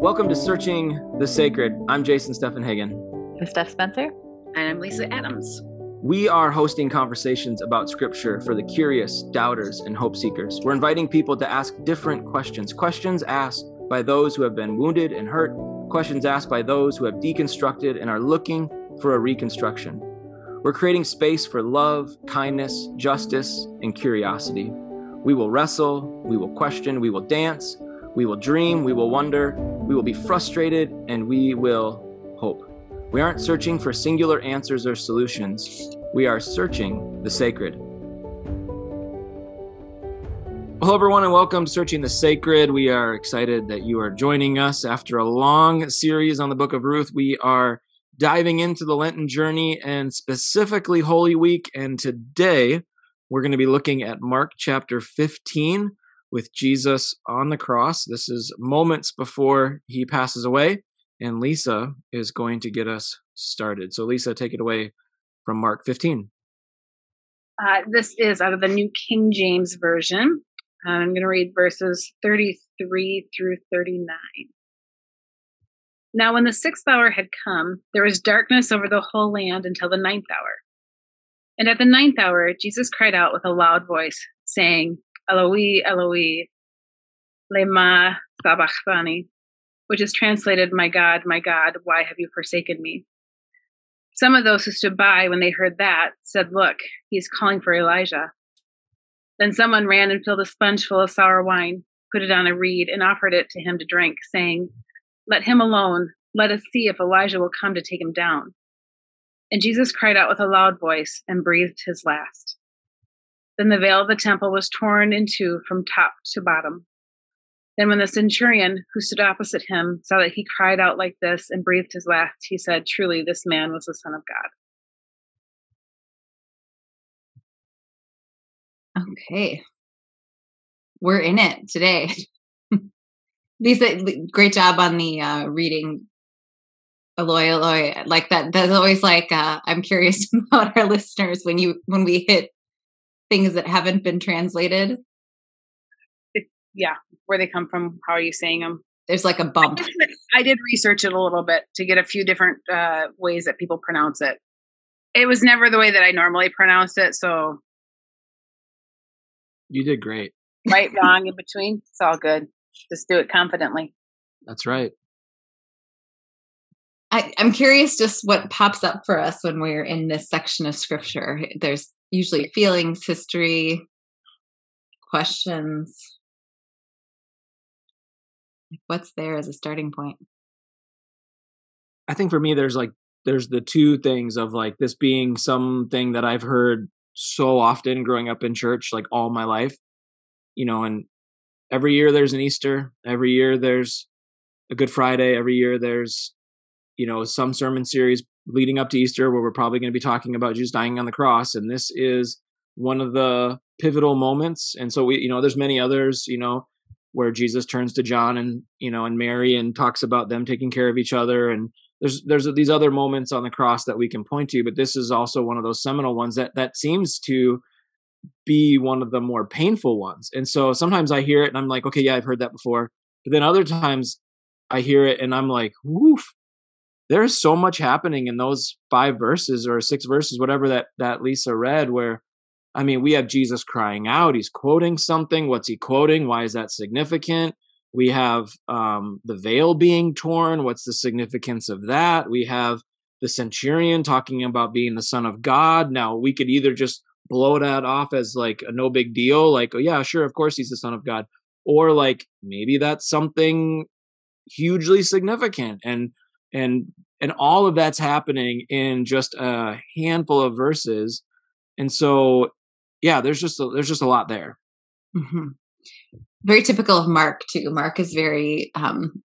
Welcome to Searching the Sacred. I'm Jason Stephen Steffenhagen. I'm Steph Spencer. And I'm Lisa Adams. We are hosting conversations about scripture for the curious, doubters, and hope seekers. We're inviting people to ask different questions, questions asked by those who have been wounded and hurt, questions asked by those who have deconstructed and are looking for a reconstruction. We're creating space for love, kindness, justice, and curiosity. We will wrestle, we will question, we will dance, we will dream, we will wonder, we will be frustrated, and we will hope. We aren't searching for singular answers or solutions, we are searching the sacred. Hello, everyone, and welcome to Searching the Sacred. We are excited that you are joining us after a long series on the book of Ruth. We are diving into the Lenten journey and specifically Holy Week. And today we're going to be looking at Mark chapter 15 with Jesus on the cross. This is moments before he passes away, and Lisa is going to get us started. So, Lisa, take it away from Mark 15. Uh, this is out of the New King James Version. I'm going to read verses 33 through 39. Now, when the sixth hour had come, there was darkness over the whole land until the ninth hour. And at the ninth hour, Jesus cried out with a loud voice, saying, Eloi, Eloi, lema sabachthani, which is translated, My God, my God, why have you forsaken me? Some of those who stood by when they heard that said, Look, he's calling for Elijah. Then someone ran and filled a sponge full of sour wine, put it on a reed, and offered it to him to drink, saying, Let him alone. Let us see if Elijah will come to take him down. And Jesus cried out with a loud voice and breathed his last. Then the veil of the temple was torn in two from top to bottom. Then, when the centurion who stood opposite him saw that he cried out like this and breathed his last, he said, Truly, this man was the Son of God. Okay. We're in it today. Lisa, great job on the uh, reading. Eloi, Eloi, like that. That's always like uh, I'm curious about our listeners when you when we hit things that haven't been translated. Yeah, where they come from. How are you saying them? There's like a bump. I did research it a little bit to get a few different uh, ways that people pronounce it. It was never the way that I normally pronounce it, so you did great. Right, wrong, in between. It's all good. Just do it confidently. That's right. I, am curious just what pops up for us when we're in this section of scripture. There's usually feelings, history, questions. What's there as a starting point? I think for me, there's like, there's the two things of like this being something that I've heard so often growing up in church, like all my life, you know, and every year there's an Easter, every year there's a Good Friday, every year there's, you know, some sermon series leading up to Easter where we're probably going to be talking about Jesus dying on the cross. And this is one of the pivotal moments. And so we, you know, there's many others, you know, where Jesus turns to John and, you know, and Mary and talks about them taking care of each other. And there's, there's these other moments on the cross that we can point to, but this is also one of those seminal ones that, that seems to be one of the more painful ones. And so sometimes I hear it and I'm like, okay, yeah, I've heard that before. But then other times I hear it and I'm like, woof, there's so much happening in those five verses or six verses, whatever that that Lisa read, where I mean, we have Jesus crying out. He's quoting something. What's he quoting? Why is that significant? We have um, the veil being torn. What's the significance of that? We have the centurion talking about being the son of God. Now, we could either just blow that off as like a no big deal, like, oh, yeah, sure, of course he's the son of God. Or like maybe that's something hugely significant. And and and all of that's happening in just a handful of verses and so yeah there's just a, there's just a lot there mm-hmm. very typical of mark too mark is very um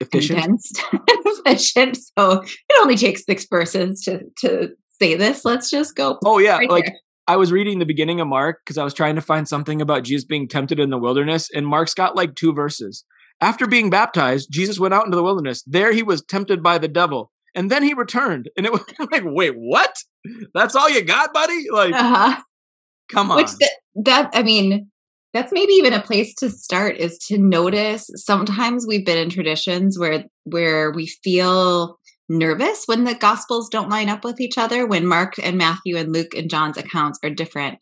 efficient efficient so it only takes six verses to to say this let's just go oh yeah right like there. I was reading the beginning of Mark because I was trying to find something about Jesus being tempted in the wilderness, and Mark's got like two verses. After being baptized, Jesus went out into the wilderness. There he was tempted by the devil. And then he returned. And it was like, wait, what? That's all you got, buddy? Like, uh-huh. Come on. Which th- that I mean, that's maybe even a place to start is to notice sometimes we've been in traditions where where we feel nervous when the gospels don't line up with each other when mark and matthew and luke and john's accounts are different.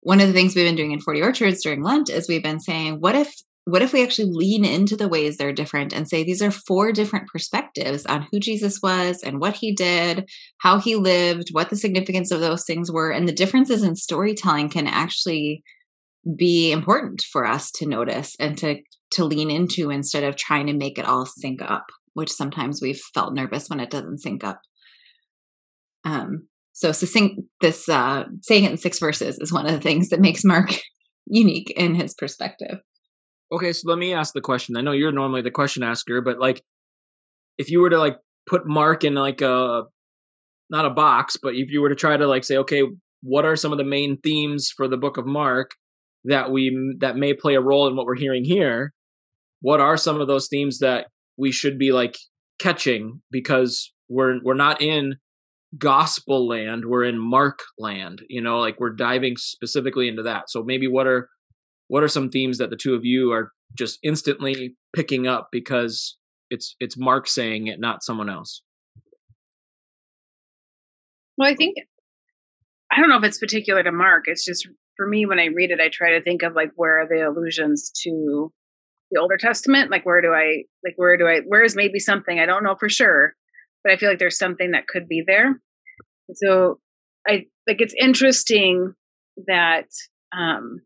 One of the things we've been doing in 40 orchards during lent is we've been saying what if what if we actually lean into the ways they're different and say these are four different perspectives on who Jesus was and what he did, how he lived, what the significance of those things were, and the differences in storytelling can actually be important for us to notice and to to lean into instead of trying to make it all sync up, which sometimes we've felt nervous when it doesn't sync up. Um, so succinct this uh saying it in six verses is one of the things that makes Mark unique in his perspective. Okay, so let me ask the question. I know you're normally the question asker, but like if you were to like put Mark in like a not a box, but if you were to try to like say, okay, what are some of the main themes for the book of Mark that we that may play a role in what we're hearing here? What are some of those themes that we should be like catching because we're we're not in gospel land, we're in Mark land, you know, like we're diving specifically into that. So maybe what are what are some themes that the two of you are just instantly picking up because it's it's Mark saying it, not someone else? Well, I think I don't know if it's particular to Mark. It's just for me when I read it, I try to think of like where are the allusions to the Older Testament? Like where do I like where do I where is maybe something I don't know for sure, but I feel like there's something that could be there. so I like it's interesting that um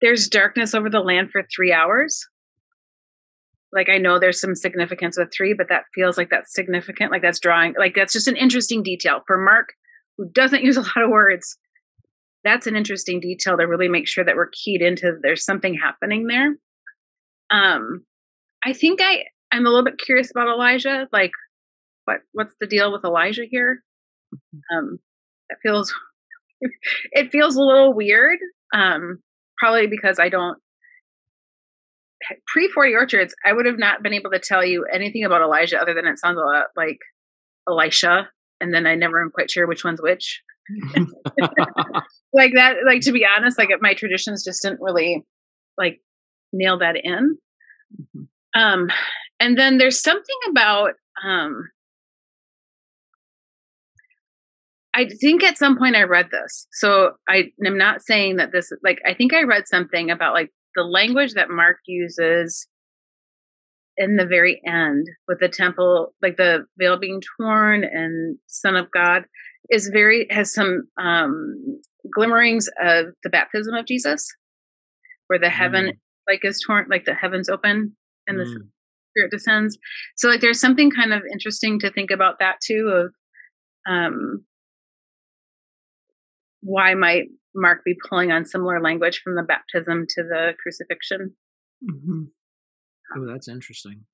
there's darkness over the land for three hours. Like I know there's some significance with three, but that feels like that's significant. Like that's drawing, like that's just an interesting detail for Mark, who doesn't use a lot of words. That's an interesting detail to really make sure that we're keyed into there's something happening there. Um, I think I I'm a little bit curious about Elijah. Like, what what's the deal with Elijah here? Mm-hmm. Um, it feels it feels a little weird. Um, probably because I don't pre 40 orchards, I would have not been able to tell you anything about Elijah other than it sounds a lot like Elisha. And then I never am quite sure which one's which. like that, like to be honest, like my traditions just didn't really like nail that in. Mm-hmm. Um, and then there's something about um I think at some point I read this. So I am not saying that this like I think I read something about like the language that Mark uses in the very end with the temple like the veil being torn and son of God is very has some um glimmerings of the baptism of Jesus where the heaven mm. Like is torn like the heavens open and mm. the spirit descends. So like there's something kind of interesting to think about that too of um why might Mark be pulling on similar language from the baptism to the crucifixion? Mm-hmm. Oh, that's interesting.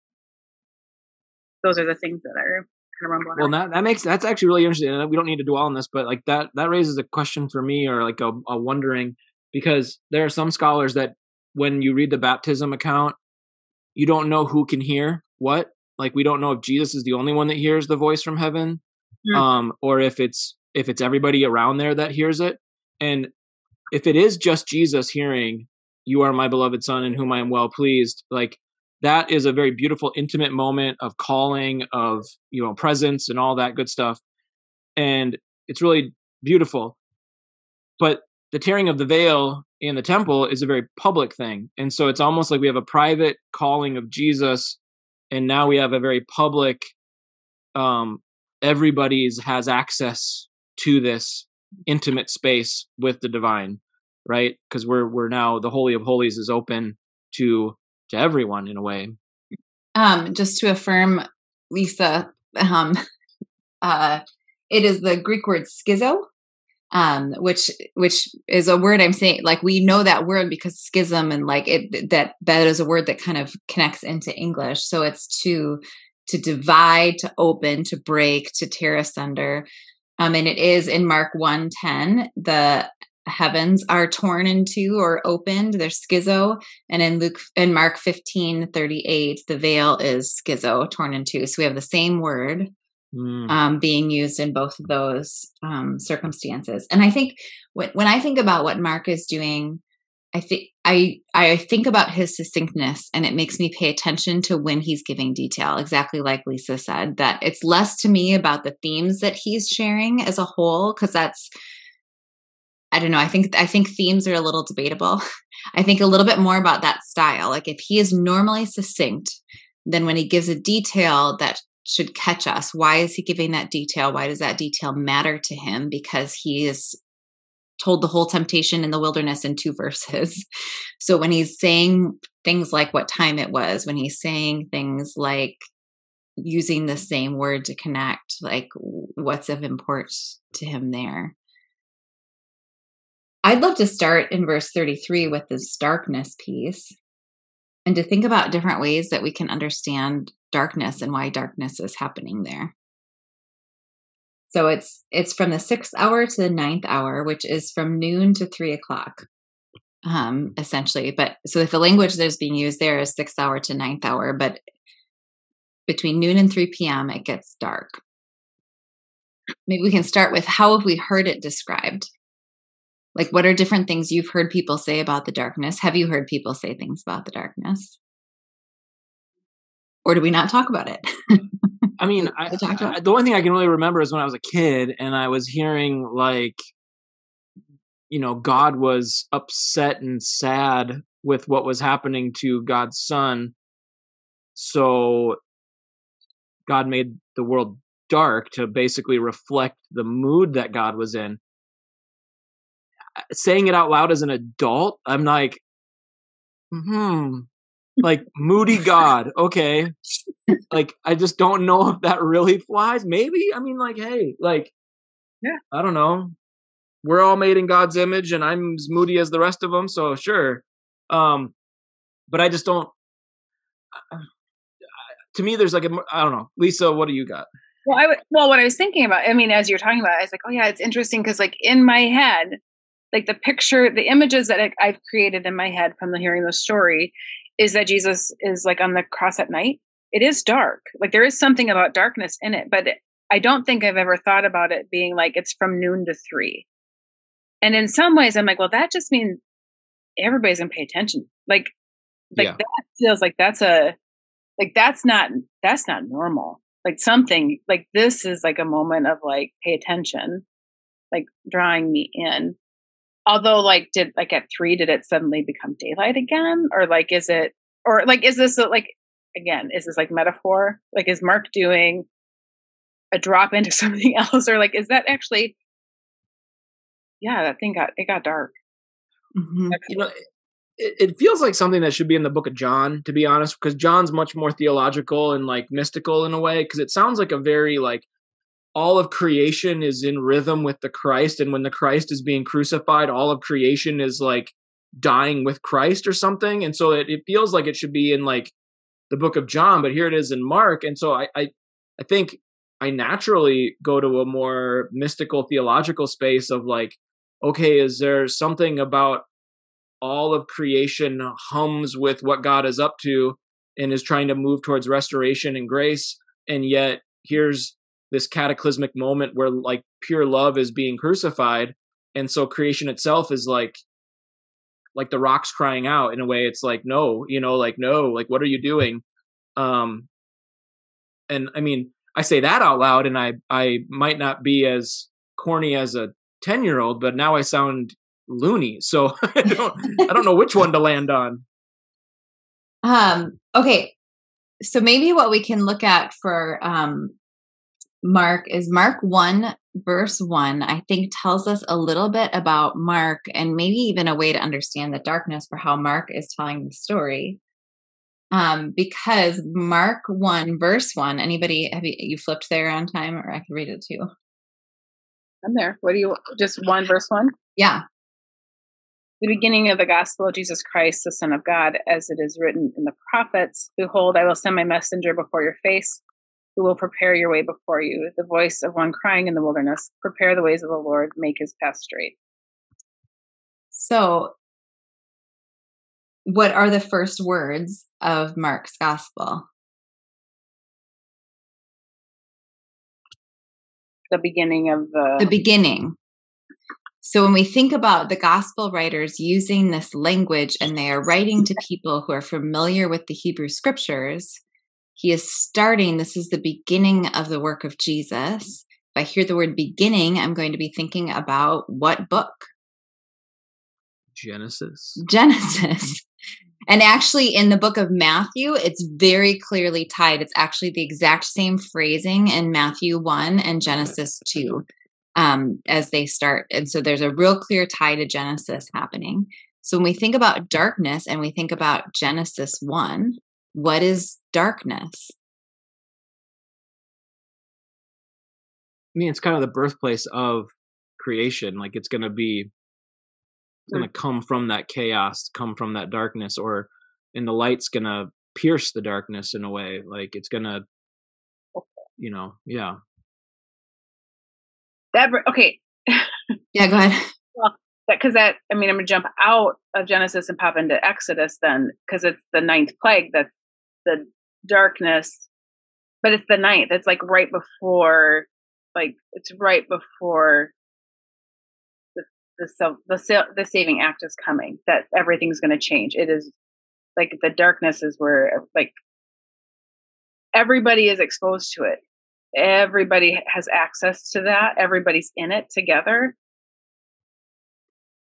Those are the things that are kind of rumbling. Well, that that makes that's actually really interesting. And we don't need to dwell on this, but like that that raises a question for me, or like a, a wondering, because there are some scholars that when you read the baptism account, you don't know who can hear what. Like we don't know if Jesus is the only one that hears the voice from heaven, mm. um, or if it's if it's everybody around there that hears it and if it is just jesus hearing you are my beloved son in whom i am well pleased like that is a very beautiful intimate moment of calling of you know presence and all that good stuff and it's really beautiful but the tearing of the veil in the temple is a very public thing. And so it's almost like we have a private calling of jesus and now we have a very public um everybody's has access to this intimate space with the divine right? Because we're we're now the holy of holies is open to to everyone in a way. Um just to affirm lisa um uh it is the greek word schizo um which which is a word i'm saying like we know that word because schism and like it that that is a word that kind of connects into english so it's to to divide to open to break to tear asunder um, and it is in Mark 110, the heavens are torn in two or opened. They're schizo. And in Luke in Mark 15, 38, the veil is schizo, torn in two. So we have the same word mm. um, being used in both of those um, circumstances. And I think when, when I think about what Mark is doing, I think I I think about his succinctness and it makes me pay attention to when he's giving detail, exactly like Lisa said, that it's less to me about the themes that he's sharing as a whole, because that's I don't know. I think I think themes are a little debatable. I think a little bit more about that style. Like if he is normally succinct, then when he gives a detail that should catch us, why is he giving that detail? Why does that detail matter to him? Because he is told the whole temptation in the wilderness in two verses. So when he's saying things like what time it was, when he's saying things like using the same word to connect, like what's of importance to him there. I'd love to start in verse 33 with this darkness piece and to think about different ways that we can understand darkness and why darkness is happening there. So it's it's from the sixth hour to the ninth hour, which is from noon to three o'clock, um, essentially. But so if the language that's being used there is sixth hour to ninth hour, but between noon and 3 p.m. it gets dark. Maybe we can start with how have we heard it described? Like, what are different things you've heard people say about the darkness? Have you heard people say things about the darkness? Or do we not talk about it? I mean, I, I, the only thing I can really remember is when I was a kid and I was hearing like, you know, God was upset and sad with what was happening to God's son. So God made the world dark to basically reflect the mood that God was in. Saying it out loud as an adult, I'm like, hmm, like moody god okay. Like i just don't know if that really flies. Maybe i mean like hey like yeah. I don't know. We're all made in god's image and i'm as moody as the rest of them so sure. Um but i just don't uh, to me there's like a i don't know. Lisa what do you got? Well i well what i was thinking about i mean as you're talking about it, i was like oh yeah it's interesting because like in my head like the picture the images that i've created in my head from the hearing the story is that Jesus is like on the cross at night. It is dark. Like there is something about darkness in it, but I don't think I've ever thought about it being like it's from noon to three. And in some ways, I'm like, well, that just means everybody's gonna pay attention. Like, like yeah. that feels like that's a, like that's not that's not normal. Like something like this is like a moment of like pay attention, like drawing me in although like did like at three did it suddenly become daylight again? Or like is it or like is this like again is this like metaphor? Like is mark doing a drop into something else? Or like is that actually yeah that thing got it got dark. Mm-hmm. you know it, it feels like something that should be in the book of john to be honest because john's much more theological and like mystical in a way because it sounds like a very like all of creation is in rhythm with the Christ. And when the Christ is being crucified, all of creation is like dying with Christ or something. And so it, it feels like it should be in like the book of John, but here it is in Mark. And so I, I, I think I naturally go to a more mystical theological space of like, okay, is there something about all of creation hums with what God is up to and is trying to move towards restoration and grace? And yet here's this cataclysmic moment where like pure love is being crucified and so creation itself is like like the rocks crying out in a way it's like no you know like no like what are you doing? Um and i mean i say that out loud and i i might not be as corny as a 10 year old but now i sound loony so i don't i don't know which one to land on. Um okay so maybe what we can look at for um Mark is Mark 1, verse 1, I think tells us a little bit about Mark and maybe even a way to understand the darkness for how Mark is telling the story. Um, because Mark 1, verse 1, anybody have you, you flipped there on time or I can read it too? I'm there. What do you just one verse one? Yeah. The beginning of the gospel of Jesus Christ, the Son of God, as it is written in the prophets Behold, I will send my messenger before your face who will prepare your way before you. The voice of one crying in the wilderness, prepare the ways of the Lord, make his path straight. So, what are the first words of Mark's gospel? the beginning of the the beginning. So when we think about the gospel writers using this language and they are writing to people who are familiar with the Hebrew scriptures, he is starting, this is the beginning of the work of Jesus. If I hear the word beginning, I'm going to be thinking about what book? Genesis. Genesis. And actually, in the book of Matthew, it's very clearly tied. It's actually the exact same phrasing in Matthew 1 and Genesis 2 um, as they start. And so there's a real clear tie to Genesis happening. So when we think about darkness and we think about Genesis 1, what is darkness? I mean, it's kind of the birthplace of creation. Like it's going to be going to come from that chaos, come from that darkness, or and the light's going to pierce the darkness in a way. Like it's going to, you know, yeah. That okay. yeah, go ahead. Well, that because that I mean I'm gonna jump out of Genesis and pop into Exodus then because it's the ninth plague that's the darkness, but it's the night It's like right before, like it's right before the the the saving act is coming that everything's going to change. It is like the darkness is where like everybody is exposed to it. Everybody has access to that. Everybody's in it together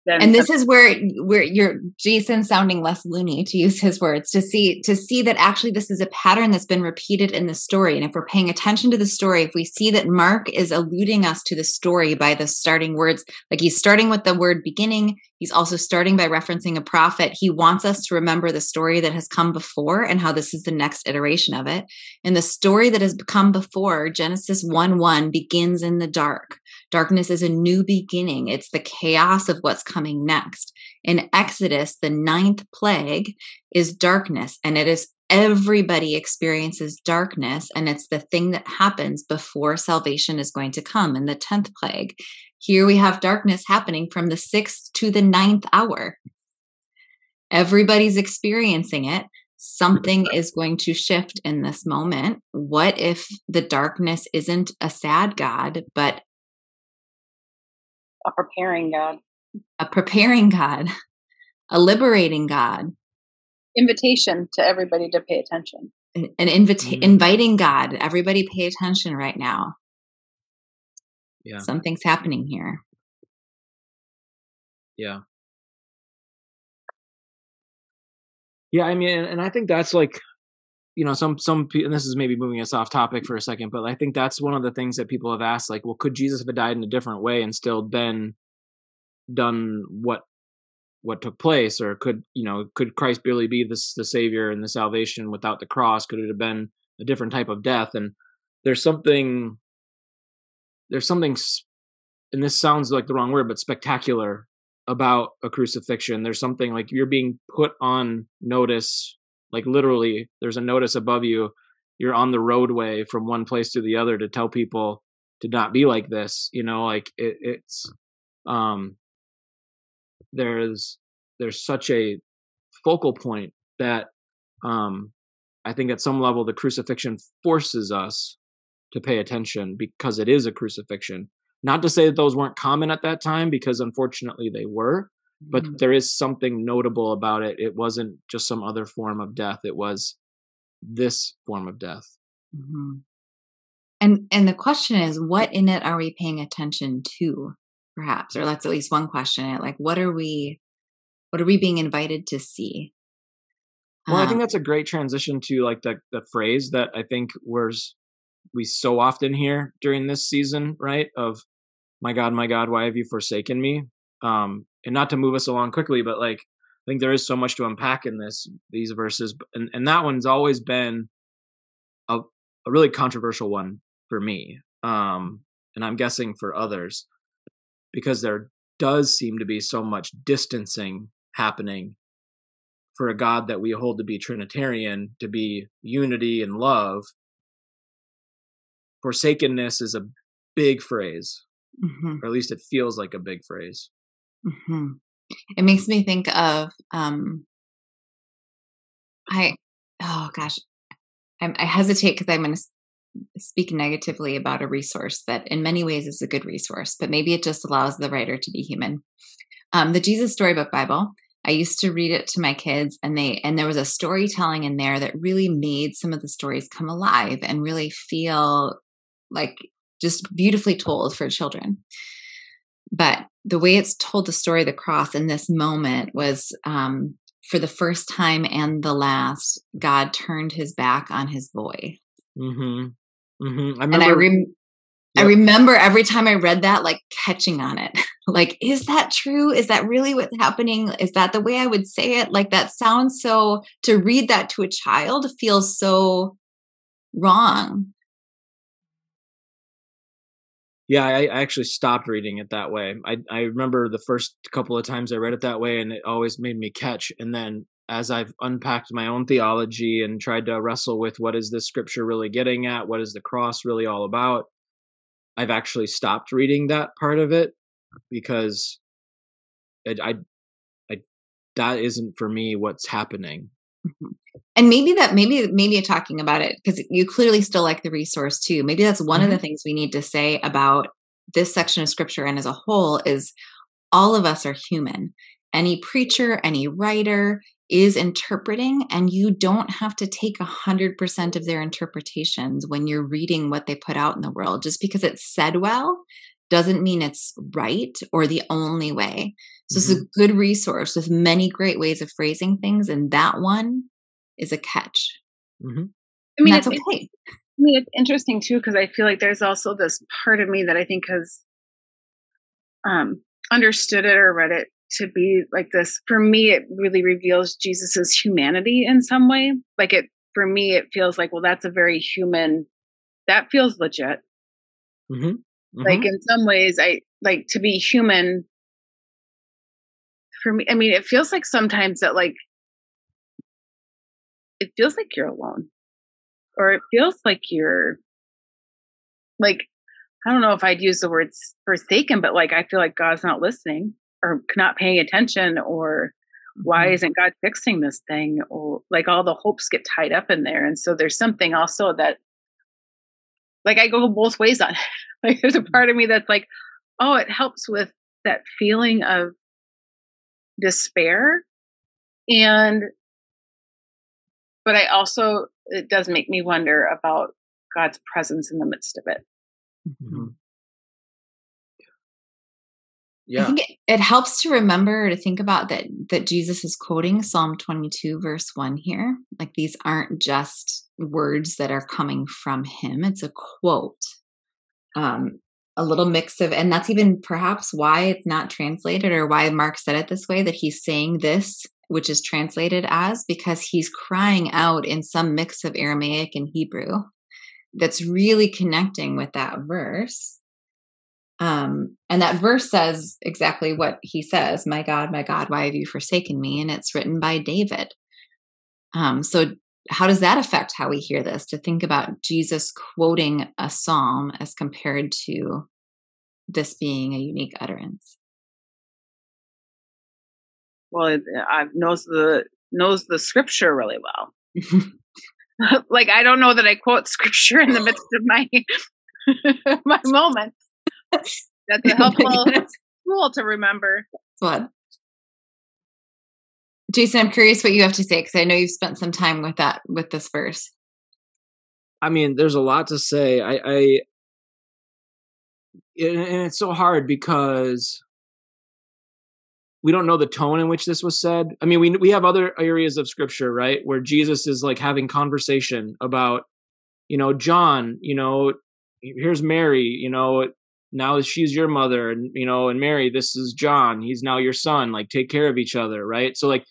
and this is where where you're jason sounding less loony to use his words to see to see that actually this is a pattern that's been repeated in the story. And if we're paying attention to the story if we see that mark is alluding us to the story by the starting words like he's starting with the word beginning he's also starting by referencing a prophet. He wants us to remember the story that has come before and how this is the next iteration of it. And the story that has come before genesis 1 1 begins in the dark Darkness is a new beginning. It's the chaos of what's coming next. In Exodus, the ninth plague is darkness, and it is everybody experiences darkness, and it's the thing that happens before salvation is going to come in the 10th plague. Here we have darkness happening from the sixth to the ninth hour. Everybody's experiencing it. Something is going to shift in this moment. What if the darkness isn't a sad God, but a preparing God, a preparing God, a liberating God, invitation to everybody to pay attention, an, an invita- mm. inviting God. Everybody, pay attention right now. Yeah, something's happening here. Yeah. Yeah, I mean, and I think that's like you know some some and this is maybe moving us off topic for a second but i think that's one of the things that people have asked like well could jesus have died in a different way and still been done what what took place? Or could you know could christ really be the, the savior and the salvation without the cross? Could it have been a different type of death? And there's something there's something and this sounds like the wrong word but spectacular about a crucifixion. There's something like you're being put on notice like literally, there's a notice above you. You're on the roadway from one place to the other to tell people to not be like this. You know, like it, it's um there's there's such a focal point that um I think at some level the crucifixion forces us to pay attention because it is a crucifixion. Not to say that those weren't common at that time, because unfortunately they were, but mm-hmm. there is something notable about it. It wasn't just some other form of death. It was this form of death. Mm-hmm. and and the question is what in it are we paying attention to perhaps? Or that's at least one question It. Like what are we what are we being invited to see? Well um, i think um that's a great transition to like the the phrase that i think was we so often hear during this season right? Of my god my god why have you forsaken me um and not to move us along quickly, but like I think there is so much to unpack in this these verses, and and that one's always been a a really controversial one for me, um, and I'm guessing for others, because there does seem to be so much distancing happening for a God that we hold to be Trinitarian, to be unity and love. Forsakenness is a big phrase, mm-hmm. or at least it feels like a big phrase. Mm-hmm. It makes me think of um, I oh gosh, I, I hesitate because I'm going to speak negatively about a resource that in many ways is a good resource, but maybe it just allows the writer to be human. Um, the Jesus Storybook Bible, I used to read it to my kids and they and there was a storytelling in there that really made some of the stories come alive and really feel like just beautifully told for children. But the way it's told the story of the cross in this moment was um, for the first time and the last, God turned his back on his boy. Mm-hmm. Mm-hmm. I and I, rem- yep. I remember every time I read that, like catching on it. like, is that true? Is that really what's happening? Is that the way I would say it? Like, that sounds so, to read that to a child feels so wrong. Yeah, I, I actually stopped reading it that way. I, I remember the first couple of times I read it that way, and it always made me catch. And then as I've unpacked my own theology and tried to wrestle with what is this scripture really getting at, what is the cross really all about, I've actually stopped reading that part of it because it, I, I, that isn't for me what's happening. Mm-hmm. And maybe that, maybe, maybe talking about it because you clearly still like the resource too. Maybe that's one mm-hmm. of the things we need to say about this section of scripture and as a whole is all of us are human. Any preacher, any writer, is interpreting and you don't have to take a 100% of their interpretations when you're reading what they put out in the world just because it's said well doesn't mean it's right or the only way so mm-hmm. it's a mm-hmm. good resource with many great ways of phrasing things and that one is a catch mm-hmm. i mean that's it's, okay I mean, it's interesting too because I feel like there's also this part of me that I think has um, understood it or read it to be like this for me it really reveals jesus's humanity in some way like it for me it feels like well that's a very human that feels legit mm-hmm. Mm-hmm. like in some ways i like to be human for me i mean it feels like sometimes that like it feels like you're alone or it feels like you're like i don't know if i'd use the words forsaken but like i feel like god's not listening or not paying attention or why mm-hmm. isn't God fixing this thing? Or like all the hopes get tied up in there. And so there's something also that like I go both ways on. like there's a part of me that's like, oh, it helps with that feeling of despair. And but I also it does make me wonder about God's presence in the midst of it. Mm-hmm. Yeah. I think it, it helps to remember to think about that that Jesus is quoting Psalm 22 verse 1 here. Like these aren't just words that are coming from him. It's a quote. Um a little mix of and that's even perhaps why it's not translated or why Mark said it this way that he's saying this which is translated as because he's crying out in some mix of Aramaic and Hebrew that's really connecting with that verse um, and that verse says exactly what he says My God, my God, why have you forsaken me? And it's written by David. Um, so, how does that affect how we hear this? To think about Jesus quoting a psalm as compared to this being a unique utterance? Well, I uh, knows the knows the scripture really well. like I don't know that I quote scripture in the oh. midst of my my moment. That's a helpful tool to remember. What? Jason, I'm curious what you have to say because I know you've spent some time with that with this verse. I mean, there's a lot to say. I, I and it's so hard because we don't know the tone in which this was said. I mean, we we have other areas of scripture, right, where Jesus is like having conversation about, you know, John, you know, here's Mary, you know, now she's your mother and you know and mary this is john he's now your son like take care of each other right so like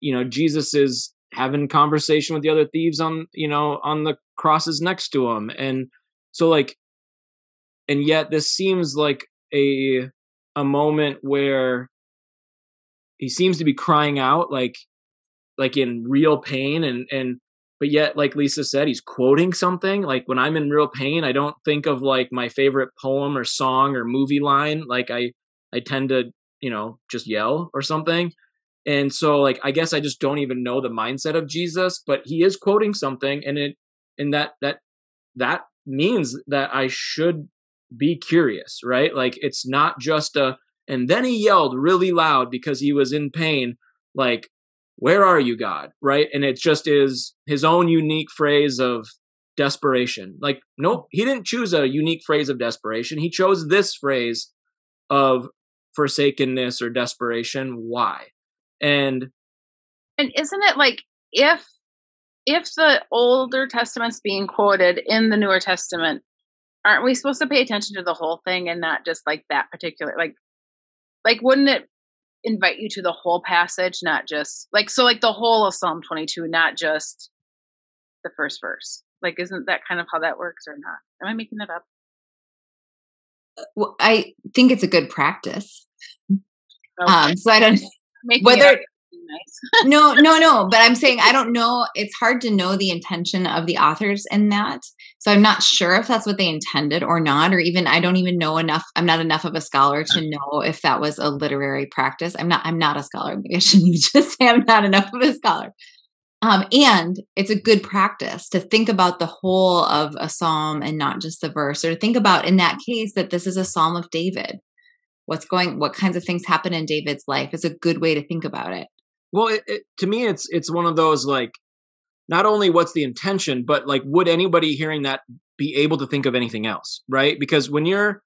you know jesus is having conversation with the other thieves on you know on the crosses next to him and so like and yet this seems like a a moment where he seems to be crying out like like in real pain and and but yet like lisa said he's quoting something. Like when i'm in real pain i don't think of like my favorite poem or song or movie line. Like i i tend to you know just yell or something. And so like i guess i just don't even know the mindset of jesus but he is quoting something and it and that that that means that I should be curious, right? Like it's not just a and then he yelled really loud because he was in pain like where are you god? Right? And it just is his own unique phrase of desperation. Like nope he didn't choose a unique phrase of desperation. He chose this phrase of forsakenness or desperation. Why? And and isn't it like if if the older testament's being quoted in the newer testament aren't we supposed to pay attention to the whole thing and not just like that particular like like wouldn't it invite you to the whole passage not just like so like the whole of psalm 22 not just the first verse? Like isn't that kind of how that works or not? Am i making that up? Uh, well, i think it's a good practice. Okay. um so i don't whether nice. no, no, no. But I'm saying I don't know. It's hard to know the intention of the authors in that. So I'm not sure if that's what they intended or not, or even I don't even know enough. I'm not enough of a scholar to know if that was a literary practice. I'm not. I'm not a scholar. Maybe I shouldn't just say I'm not enough of a scholar. Um, and it's a good practice to think about the whole of a psalm and not just the verse, or to think about in that case that this is a psalm of David. What's going, what kinds of things happen in David's life is a good way to think about it. Well, it, it, to me, it's it's one of those like, not only what's the intention, but like, would anybody hearing that be able to think of anything else, right? Because when you're,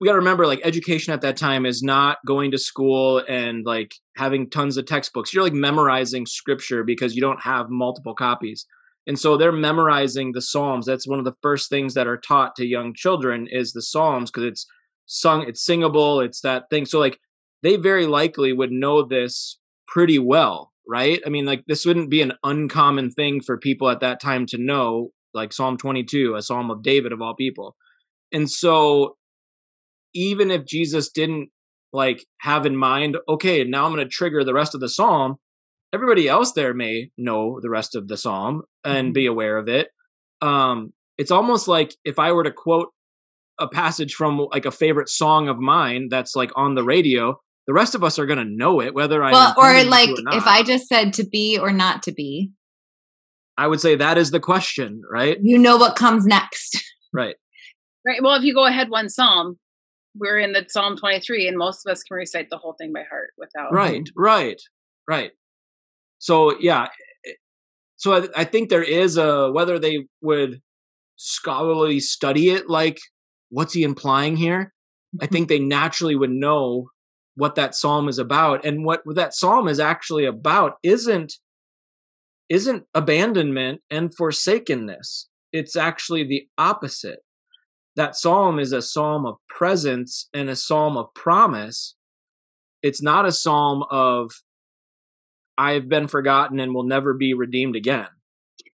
we got to remember, like, education at that time is not going to school and like having tons of textbooks. You're like memorizing scripture because you don't have multiple copies, and so they're memorizing the Psalms. That's one of the first things that are taught to young children is the Psalms because it's sung, it's singable, it's that thing. So like, they very likely would know this pretty well, right? I mean, like this wouldn't be an uncommon thing for people at that time to know, like Psalm 22, a psalm of David of all people. And so even if Jesus didn't like have in mind, okay, now I'm going to trigger the rest of the psalm, everybody else there may know the rest of the psalm and mm-hmm. be aware of it. Um it's almost like if I were to quote a passage from like a favorite song of mine that's like on the radio, the rest of us are going to know it whether I well or like or if I just said to be or not to be. I would say that is the question, right? You know what comes next. Right. Right. Well, if you go ahead one psalm, we're in the Psalm 23 and most of us can recite the whole thing by heart without Right. Right. Right. So, yeah. Eh, so I, I think there is a whether they would scholarly study it like what's he implying here? I think they naturally would know what that psalm is about. And what that psalm is actually about isn't isn't abandonment and forsakenness. It's actually the opposite. That psalm is a psalm of presence and a psalm of promise. It's not a psalm of i've been forgotten and will never be redeemed again.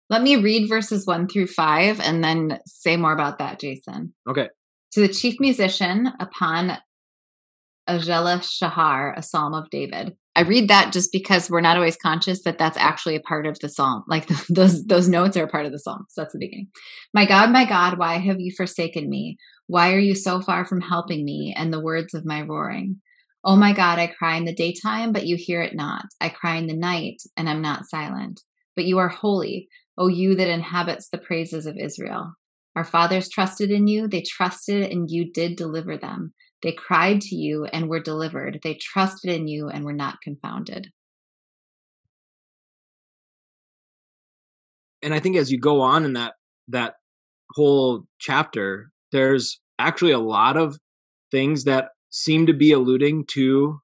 Let me read verses 1 through 5 and then say more about that jason. Okay. To the chief musician upon Ajela Shahar, a psalm of David. I read that just because we're not always conscious that that's actually a part of the psalm. Like those those notes are a part of the psalm. So that's the beginning. My God, my God, why have you forsaken me? Why are you so far from helping me and the words of my roaring? Oh my God, I cry in the daytime, but you hear it not. I cry in the night, and I'm not silent. But you are holy, O you that inhabits the praises of Israel. Our fathers trusted in you, they trusted, and you did deliver them. They cried to you and were delivered. They trusted in you and were not confounded. And I think as you go on in that that whole chapter, there's actually a lot of things that seem to be alluding to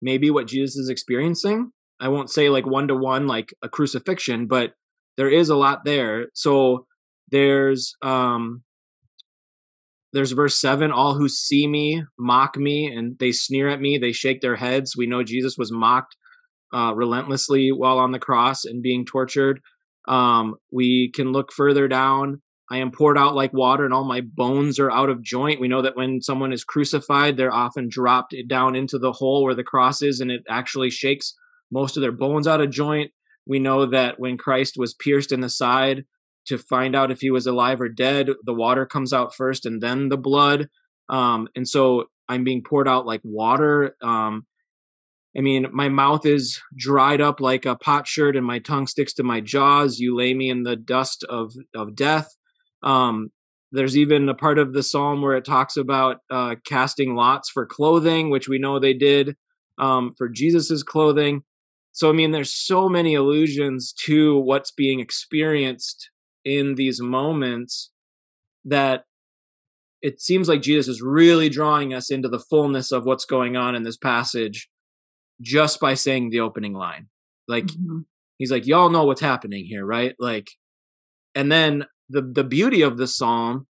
maybe what Jesus is experiencing. I won't say like one to one like a crucifixion, but there is a lot there. So there's um there's verse 7 all who see me mock me and they sneer at me they shake their heads. We know jesus was mocked uh, relentlessly while on the cross and being tortured. Um, we can look further down. I am poured out like water and all my bones are out of joint. We know that when someone is crucified they're often dropped down into the hole where the cross is and it actually shakes most of their bones out of joint. We know that when christ was pierced in the side to find out if he was alive or dead. The water comes out first and then the blood. Um, and so I'm being poured out like water. Um, I mean, my mouth is dried up like a potsherd and my tongue sticks to my jaws. You lay me in the dust of, of death. Um, there's even a part of the psalm where it talks about uh, casting lots for clothing, which we know they did um, for Jesus's clothing. So, I mean, there's so many allusions to what's being experienced in these moments that it seems like Jesus is really drawing us into the fullness of what's going on in this passage just by saying the opening line. Like, mm-hmm. he's like, y'all know what's happening here, right? Like, and then the the beauty of the psalm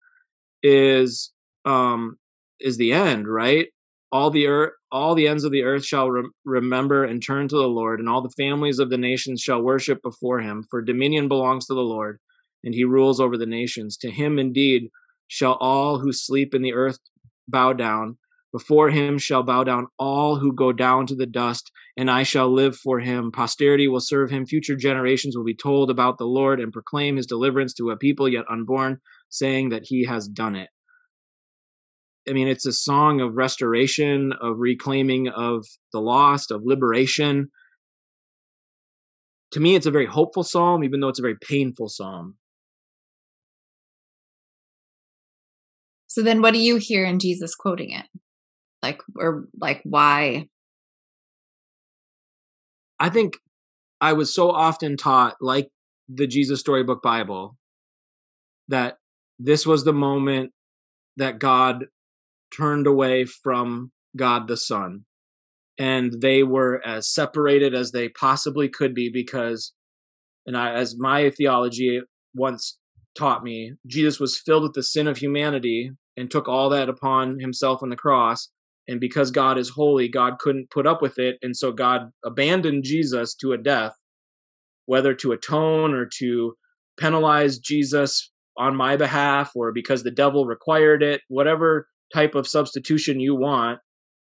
is um is the end, right? All the earth, all the ends of the earth shall re- remember and turn to the Lord, and all the families of the nations shall worship before him. For dominion belongs to the Lord, and he rules over the nations. To him indeed shall all who sleep in the earth bow down. Before him shall bow down all who go down to the dust, and I shall live for him. Posterity will serve him. Future generations will be told about the Lord and proclaim his deliverance to a people yet unborn, saying that he has done it. I mean, it's a song of restoration, of reclaiming of the lost, of liberation. To me, it's a very hopeful psalm, even though it's a very painful psalm. So then what do you hear in Jesus quoting it? Like or like why? I think I was so often taught like the Jesus Storybook Bible that this was the moment that God turned away from God the Son and they were as separated as they possibly could be because and I as my theology once taught me Jesus was filled with the sin of humanity and took all that upon himself on the cross. And because God is holy, God couldn't put up with it. And so God abandoned Jesus to a death, whether to atone or to penalize Jesus on my behalf or because the devil required it, whatever type of substitution you want.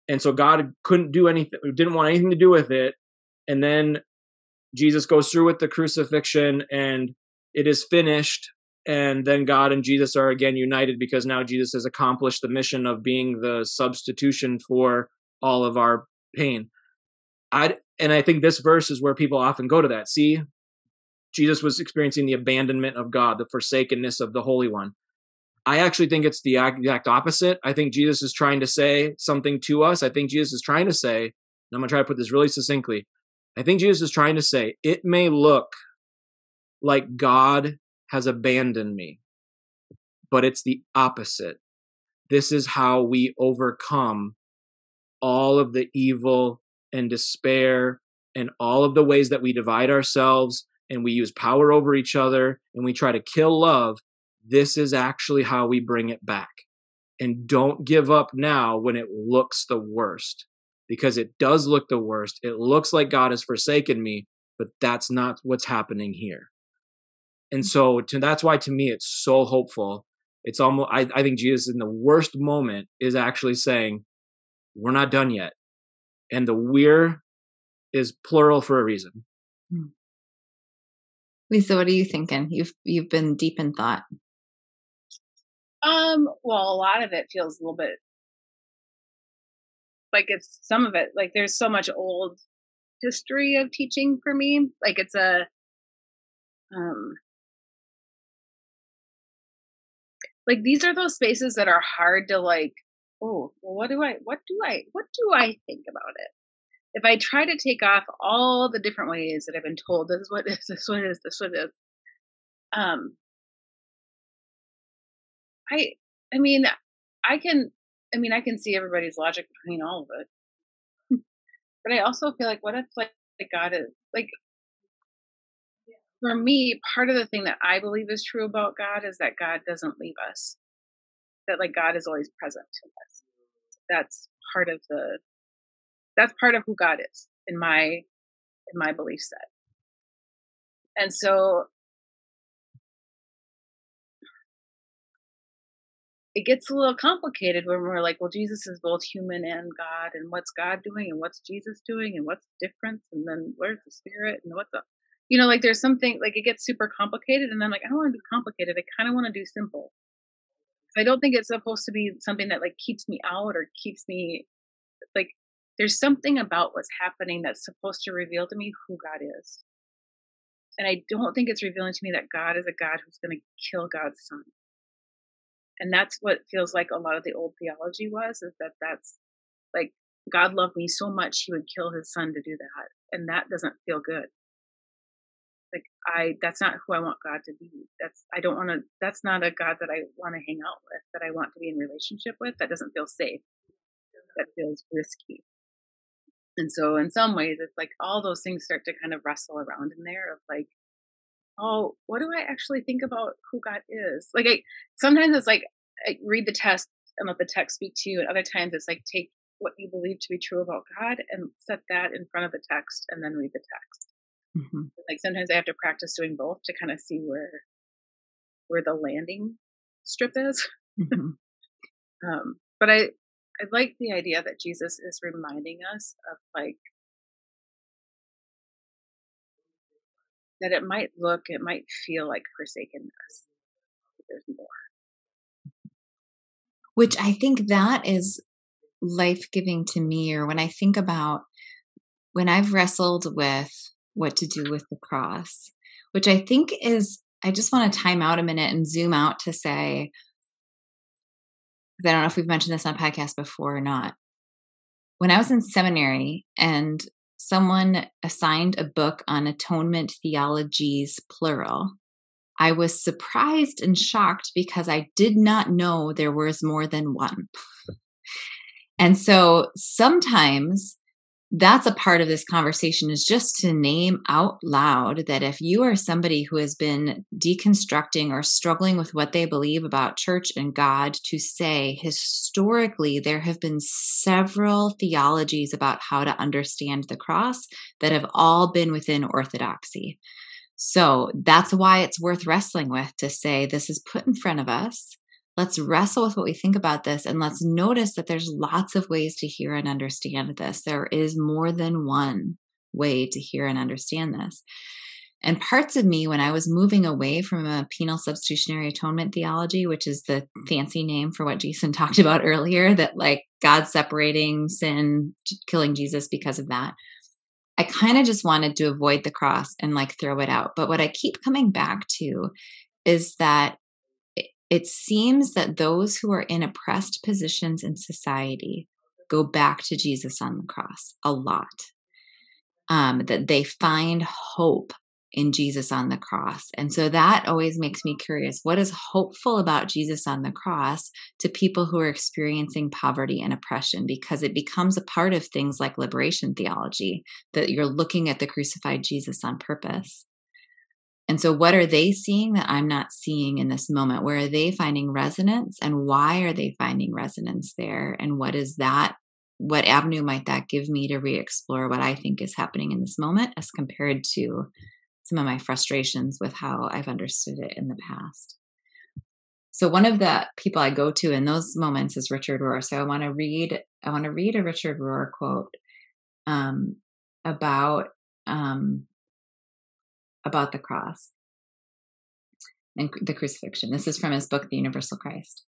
And so God couldn't do anything, didn't want anything to do with it. And then Jesus goes through with the crucifixion and it is finished and then God and Jesus are again united because now Jesus has accomplished the mission of being the substitution for all of our pain. I and I think this verse is where people often go to that. See, Jesus was experiencing the abandonment of God, the forsakenness of the Holy One. I actually think it's the exact opposite. I think Jesus is trying to say something to us. I think Jesus is trying to say, and I'm going to try to put this really succinctly. I think Jesus is trying to say, it may look like God has abandoned me. But it's the opposite. This is how we overcome all of the evil and despair and all of the ways that we divide ourselves and we use power over each other and we try to kill love. This is actually how we bring it back. And don't give up now when it looks the worst because it does look the worst. It looks like God has forsaken me, but that's not what's happening here and so to, that's why to me it's so hopeful. It's almost I, I think jesus in the worst moment is actually saying we're not done yet. And the we're is plural for a reason. Hmm. lisa what are you thinking? You've you've been deep in thought. Um well a lot of it feels a little bit like it's some of it like there's so much old history of teaching for me. Like it's a um like these are those spaces that are hard to like oh well what do i what do i what do i think about it? If i try to take off all the different ways that i've been told this is what is this is this what is um i i mean i can i mean i can see everybody's logic between all of it. But i also feel like what if like, like god is like for me, part of the thing that I believe is true about God is that God doesn't leave us. That like God is always present to us. That's part of the that's part of who God is in my in my belief set. And so it gets a little complicated when we're like, well, Jesus is both human and God, and what's God doing, and what's Jesus doing, and what's the difference, and then where's the Spirit, and what's the you know, like there's something like it gets super complicated, and then like I don't want to do complicated. I kind of want to do simple. I don't think it's supposed to be something that like keeps me out or keeps me like. There's something about what's happening that's supposed to reveal to me who God is, and I don't think it's revealing to me that God is a God who's going to kill God's son. and that's what feels like a lot of the old theology was is that that's like god loved me so much he would kill his son to do that and that doesn't feel good like i that's not who i want god to be that's i don't want to that's not a god that i want to hang out with that i want to be in relationship with that doesn't feel safe that feels risky and so in some ways it's like all those things start to kind of wrestle around in there of like oh, what do I actually think about who God is? Like, I sometimes it's like I read the text and let the text speak to you, and other times it's like take what you believe to be true about God and set that in front of the text and then read the text. Mm-hmm. Like sometimes I have to practice doing both to kind of see where where the landing strip is. Mm-hmm. um, but I I like the idea that Jesus is reminding us of like that it might look, it might feel like forsakenness. There's more. Which I think that is life giving to me, or when I think about when I've wrestled with what to do with the cross, which I think is, I just want to time out a minute and zoom out to say, I don't know if we've mentioned this on podcast before or not. When I was in seminary and someone assigned a book on atonement theologies, plural. I was surprised and shocked because I did not know there was more than one. and so sometimes that's a part of this conversation is just to name out loud that if you are somebody who has been deconstructing or struggling with what they believe about church and God, to say historically there have been several theologies about how to understand the cross that have all been within orthodoxy. So that's why it's worth wrestling with to say this is put in front of us. Let's wrestle with what we think about this and let's notice that there's lots of ways to hear and understand this. There is more than one way to hear and understand this. And parts of me, when I was moving away from a penal substitutionary atonement theology, which is the fancy name for what Jason talked about earlier, that like God separating sin, killing Jesus because of that, I kind of just wanted to avoid the cross and like throw it out. But what I keep coming back to is that it seems that those who are in oppressed positions in society go back to Jesus on the cross a lot. Um, that they find hope in Jesus on the cross. And so that always makes me curious what is hopeful about Jesus on the cross to people who are experiencing poverty and oppression? Because it becomes a part of things like liberation theology that you're looking at the crucified Jesus on purpose. And so, what are they seeing that I'm not seeing in this moment? Where are they finding resonance and why are they finding resonance there? And what is that? What avenue might that give me to re explore what I think is happening in this moment as compared to some of my frustrations with how I've understood it in the past? So one of the people I go to in those moments is Richard Rohr. So I want to read I want to read a Richard Rohr quote um, about um, about the cross and the crucifixion. This is from his book, The Universal Christ.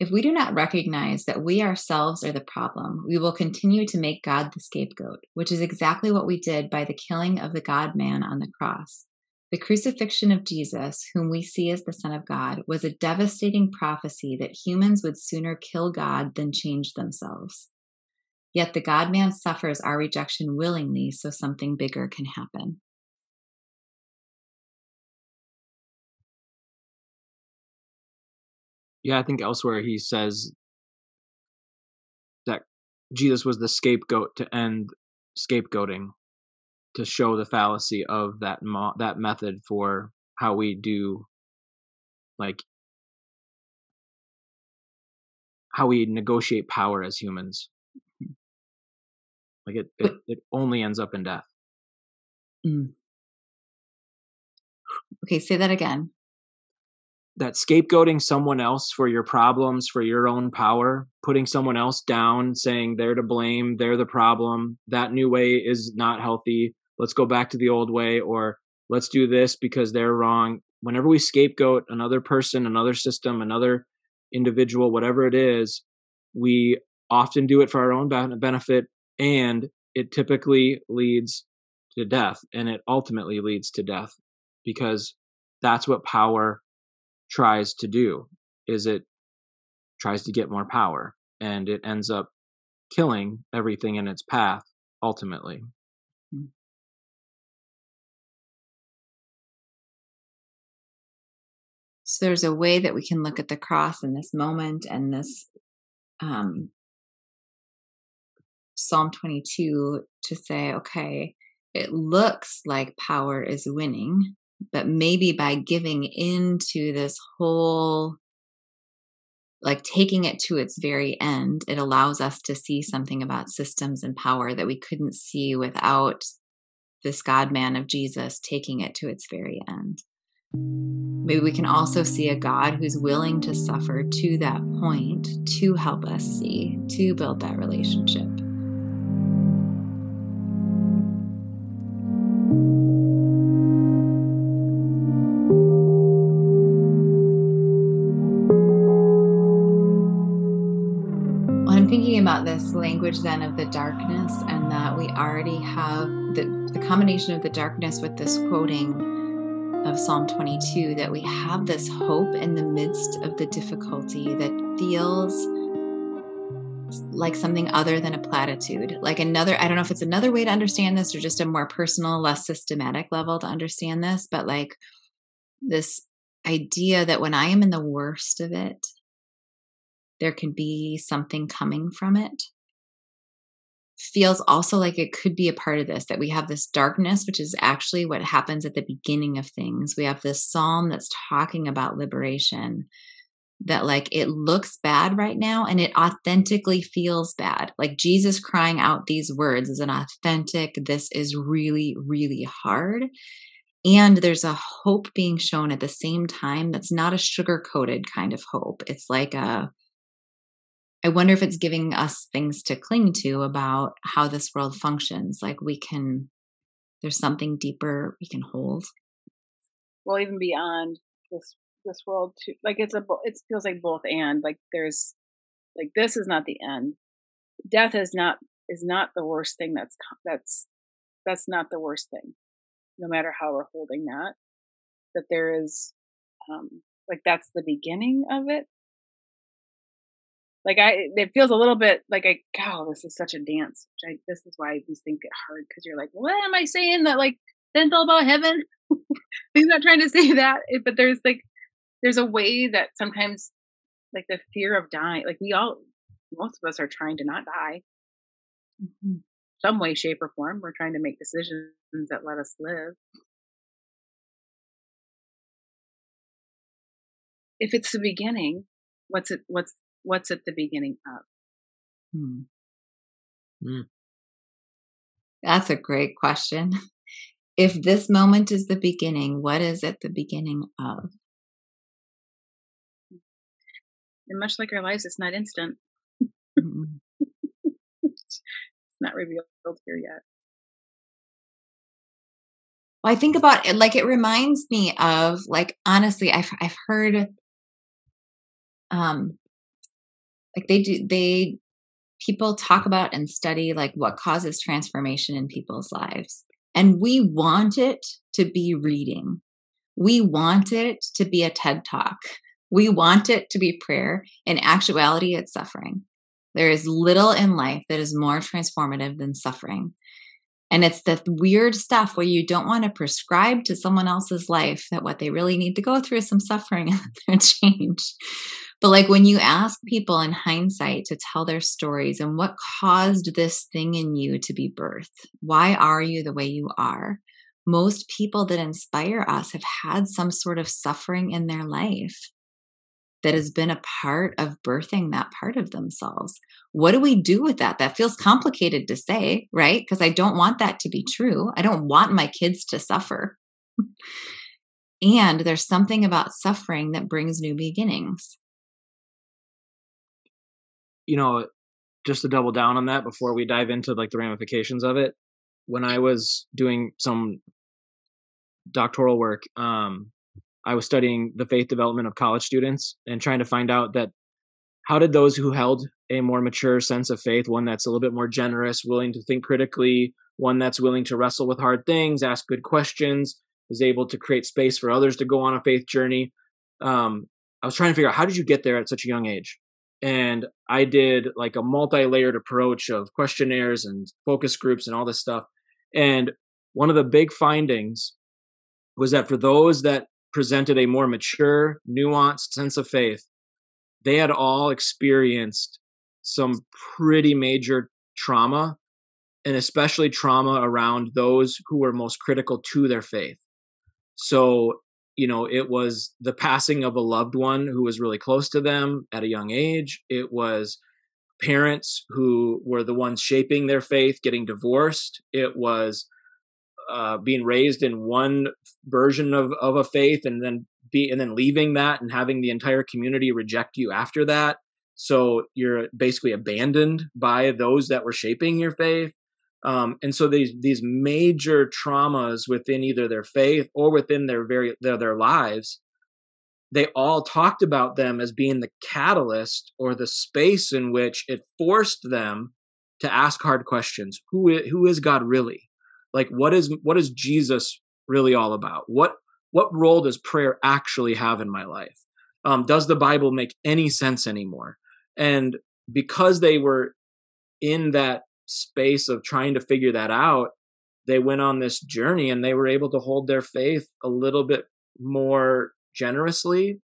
If we do not recognize that we ourselves are the problem, we will continue to make God the scapegoat, which is exactly what we did by the killing of the God man on the cross. The crucifixion of Jesus, whom we see as the Son of God, was a devastating prophecy that humans would sooner kill God than change themselves. Yet the God man suffers our rejection willingly so something bigger can happen. Yeah, I think elsewhere he says that Jesus was the scapegoat to end scapegoating, to show the fallacy of that mo- that method for how we do, like how we negotiate power as humans. Like it, it, it only ends up in death. Mm. Okay, say that again that scapegoating someone else for your problems for your own power putting someone else down saying they're to blame they're the problem that new way is not healthy let's go back to the old way or let's do this because they're wrong. Whenever we scapegoat another person another system another individual whatever it is we often do it for our own benefit and it typically leads to death and it ultimately leads to death because that's what power tries to do is it tries to get more power and it ends up killing everything in its path ultimately. Hmm. So there's a way that we can look at the cross in this moment and this um, Psalm 22 to say, okay, it looks like power is winning, but maybe by giving into this whole like taking it to its very end, it allows us to see something about systems and power that we couldn't see without this God man of Jesus taking it to its very end. Maybe we can also see a God who's willing to suffer to that point to help us see, to build that relationship. Language then of the darkness and that we already have the, the combination of the darkness with this quoting of Psalm 22 that we have this hope in the midst of the difficulty that feels like something other than a platitude. Like another, I don't know if it's another way to understand this or just a more personal, less systematic level to understand this, but like this idea that when I am in the worst of it, there can be something coming from it feels also like it could be a part of this that we have this darkness which is actually what happens at the beginning of things. We have this psalm that's talking about liberation that like it looks bad right now and it authentically feels bad. Like jesus crying out these words is an authentic this is really really hard. And there's a hope being shown at the same time that's not a sugar coated kind of hope. It's like a I wonder if it's giving us things to cling to about how this world functions. Like we can, there's something deeper we can hold. Well, even beyond this this world, too. Like it's a, it feels like both and. Like there's, like this is not the end. Death is not is not the worst thing. That's that's that's not the worst thing. No matter how we're holding that, that there is, um, like that's the beginning of it like I, it feels a little bit like I, God, this is such a dance. I, this is why these things get hard because you're like, what am I saying that like then all about heaven? He's not trying to say that, but there's like, there's a way that sometimes, like the fear of dying, like we all, most of us are trying to not die, mm-hmm. some way, shape, or form. We're trying to make decisions that let us live. If it's the beginning, what's it? What's what's at the beginning of? Hmm. Mm. That's a great question. If this moment is the beginning, what is at the beginning of? And much like our lives, it's not instant. Mm-hmm. it's not revealed here yet. Well, I think about it like it reminds me of like honestly, I've I've heard um like they do they people talk about and study like what causes transformation in people's lives and we want it to be reading. We want it to be a ted talk. We want it to be prayer. In actuality it's suffering. There is little in life that is more transformative than suffering and it's the weird stuff where you don't want to prescribe to someone else's life that what they really need to go through is some suffering and change but like when you ask people in hindsight to tell their stories and what caused this thing in you to be birthed, why are you the way you are? Most people that inspire us have had some sort of suffering in their life that has been a part of birthing that part of themselves. What do we do with that? That feels complicated to say, right? Because I don't want that to be true. I don't want my kids to suffer. and there's something about suffering that brings new beginnings you know, just to double down on that before we dive into like the ramifications of it, when I was doing some doctoral work, um, I was studying the faith development of college students and trying to find out that how did those who held a more mature sense of faith, one that's a little bit more generous, willing to think critically, one that's willing to wrestle with hard things, ask good questions, is able to create space for others to go on a faith journey. Um, I was trying to figure out how did you get there at such a young age? and I did like a multi-layered approach of questionnaires and focus groups and all this stuff. And one of the big findings was that for those that presented a more mature, nuanced sense of faith, they had all experienced some pretty major trauma and especially trauma around those who were most critical to their faith. So, you know, it was the passing of a loved one who was really close to them at a young age. It was parents who were the ones shaping their faith getting divorced. It was uh, being raised in one version of, of a faith and then be and then leaving that and having the entire community reject you after that. So you're basically abandoned by those that were shaping your faith. Um, and so these these major traumas within either their faith or within their very their, their lives they all talked about them as being the catalyst or the space in which it forced them to ask hard questions. Who is, who is god really like what is what is jesus really all about? What what role does prayer actually have in my life? Um, does the bible make any sense anymore? And because they were in that space of trying to figure that out they went on this journey and they were able to hold their faith a little bit more generously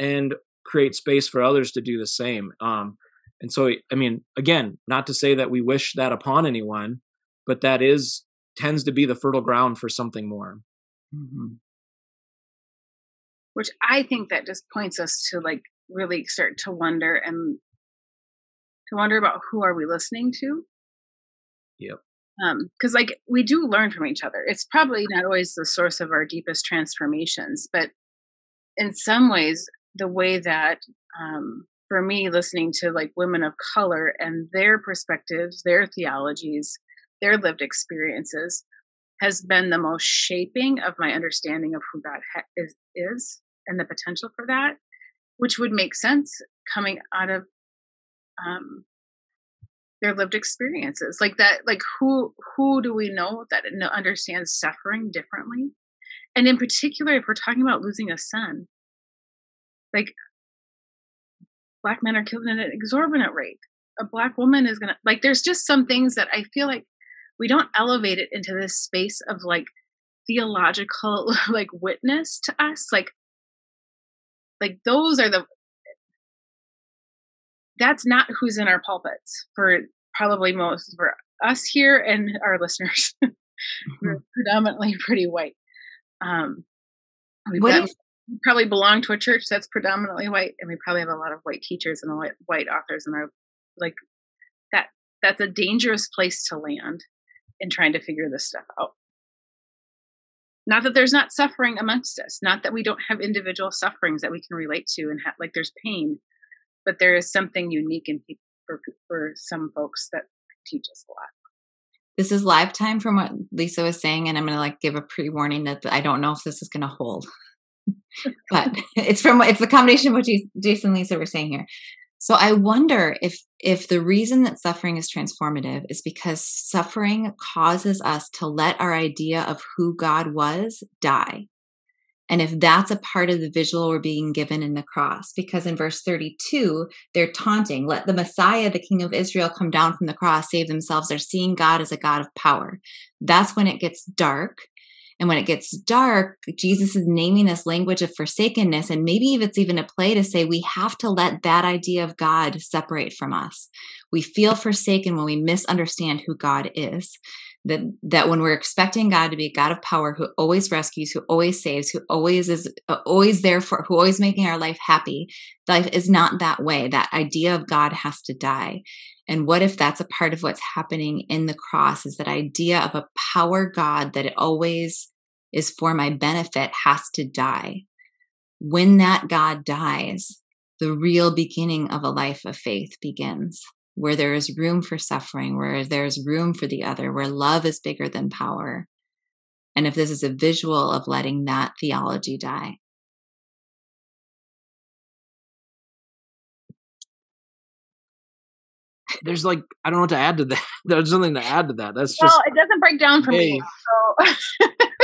and create space for others to do the same. Um, and so i mean again not to say that we wish that upon anyone but that is tends to be the fertile ground for something more mm-hmm. which i think that just points us to like really start to wonder and to wonder about who are we listening to Yep. Um, because like we do learn from each other. It's probably not always the source of our deepest transformations, but in some ways, the way that um, for me, listening to like women of color and their perspectives, their theologies, their lived experiences has been the most shaping of my understanding of who God ha- is, is and the potential for that, which would make sense coming out of um, their lived experiences. Like that like who who do we know that understands suffering differently? And in particular if we're talking about losing a son like black men are killed at an exorbitant rate. A black woman is gonna like there's just some things that i feel like we don't elevate it into this space of like theological like witness to us like like those are the that's not who's in our pulpits for probably most for us here and our listeners. We're mm-hmm. predominantly pretty white. Um, we probably belong to a church that's predominantly white, and we probably have a lot of white teachers and white, white authors, and our like that. That's a dangerous place to land in trying to figure this stuff out. Not that there's not suffering amongst us, not that we don't have individual sufferings that we can relate to, and have, like there's pain but there is something unique in people for, for some folks that teach us a lot. This is live time from what Lisa was saying, and I'm going to like give a pre warning that I don't know if this is going to hold. but it's from it's the combination of what Jason and Lisa were saying here. So I wonder if if the reason that suffering is transformative is because suffering causes us to let our idea of who God was die. And if that's a part of the visual we're being given in the cross, because in verse 32, they're taunting, let the Messiah, the King of Israel, come down from the cross, save themselves. They're seeing God as a God of power. That's when it gets dark. And when it gets dark, Jesus is naming this language of forsakenness. And maybe if it's even a play to say we have to let that idea of God separate from us. We feel forsaken when we misunderstand who God is that that when we're expecting God to be a God of power who always rescues, who always saves, who always is uh, always there for, who always making our life happy, life is not that way. That idea of God has to die. And what if that's a part of what's happening in the cross? Is that idea of a power God that it always is for my benefit has to die. When that God dies, the real beginning of a life of faith begins where there is room for suffering, where there's room for the other, where love is bigger than power. And if this is a visual of letting that theology die. There's like I don't know what to add to that. There's nothing to add to that. That's well, just it doesn't break down for hey. me. So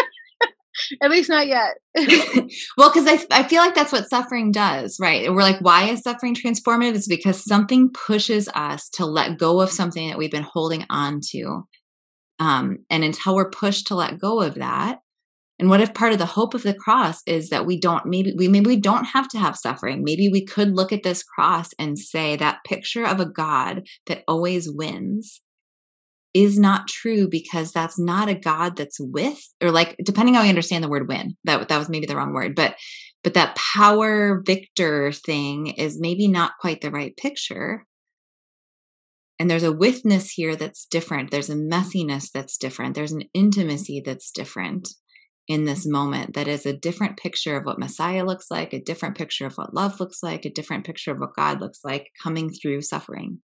At least not yet. well, because I, I feel like that's what suffering does, right? We're like, why is suffering transformative? It's because something pushes us to let go of something that we've been holding on to. Um, and until we're pushed to let go of that, and what if part of the hope of the cross is that we don't maybe we maybe we don't have to have suffering. Maybe we could look at this cross and say that picture of a God that always wins is not true because that's not a God that's with or like depending how you understand the word win. That that was maybe the wrong word, but but that power victor thing is maybe not quite the right picture. And there's a withness here that's different. There's a messiness that's different. There's an intimacy that's different in this moment that is a different picture of what Messiah looks like, a different picture of what love looks like, a different picture of what God looks like coming through suffering.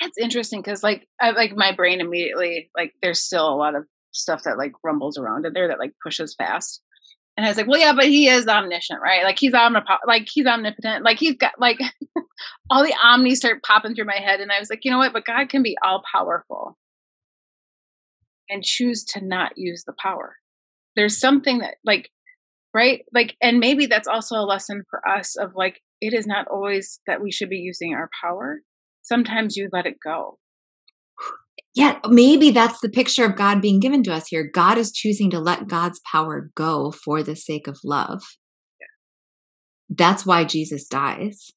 That's interesting because, like, I, like my brain immediately like there's still a lot of stuff that like rumbles around in there that like pushes fast. And I was like, well, yeah, but he is omniscient, right? Like he's omnipotent, like he's omnipotent, like he's got like all the omnis start popping through my head. And I was like, you know what? But God can be all powerful and choose to not use the power there's something that like right like and maybe that's also a lesson for us of like it is not always that we should be using our power sometimes you let it go. Yeah maybe that's the picture of god being given to us here. God is choosing to let god's power go for the sake of love. Yeah. that's why jesus dies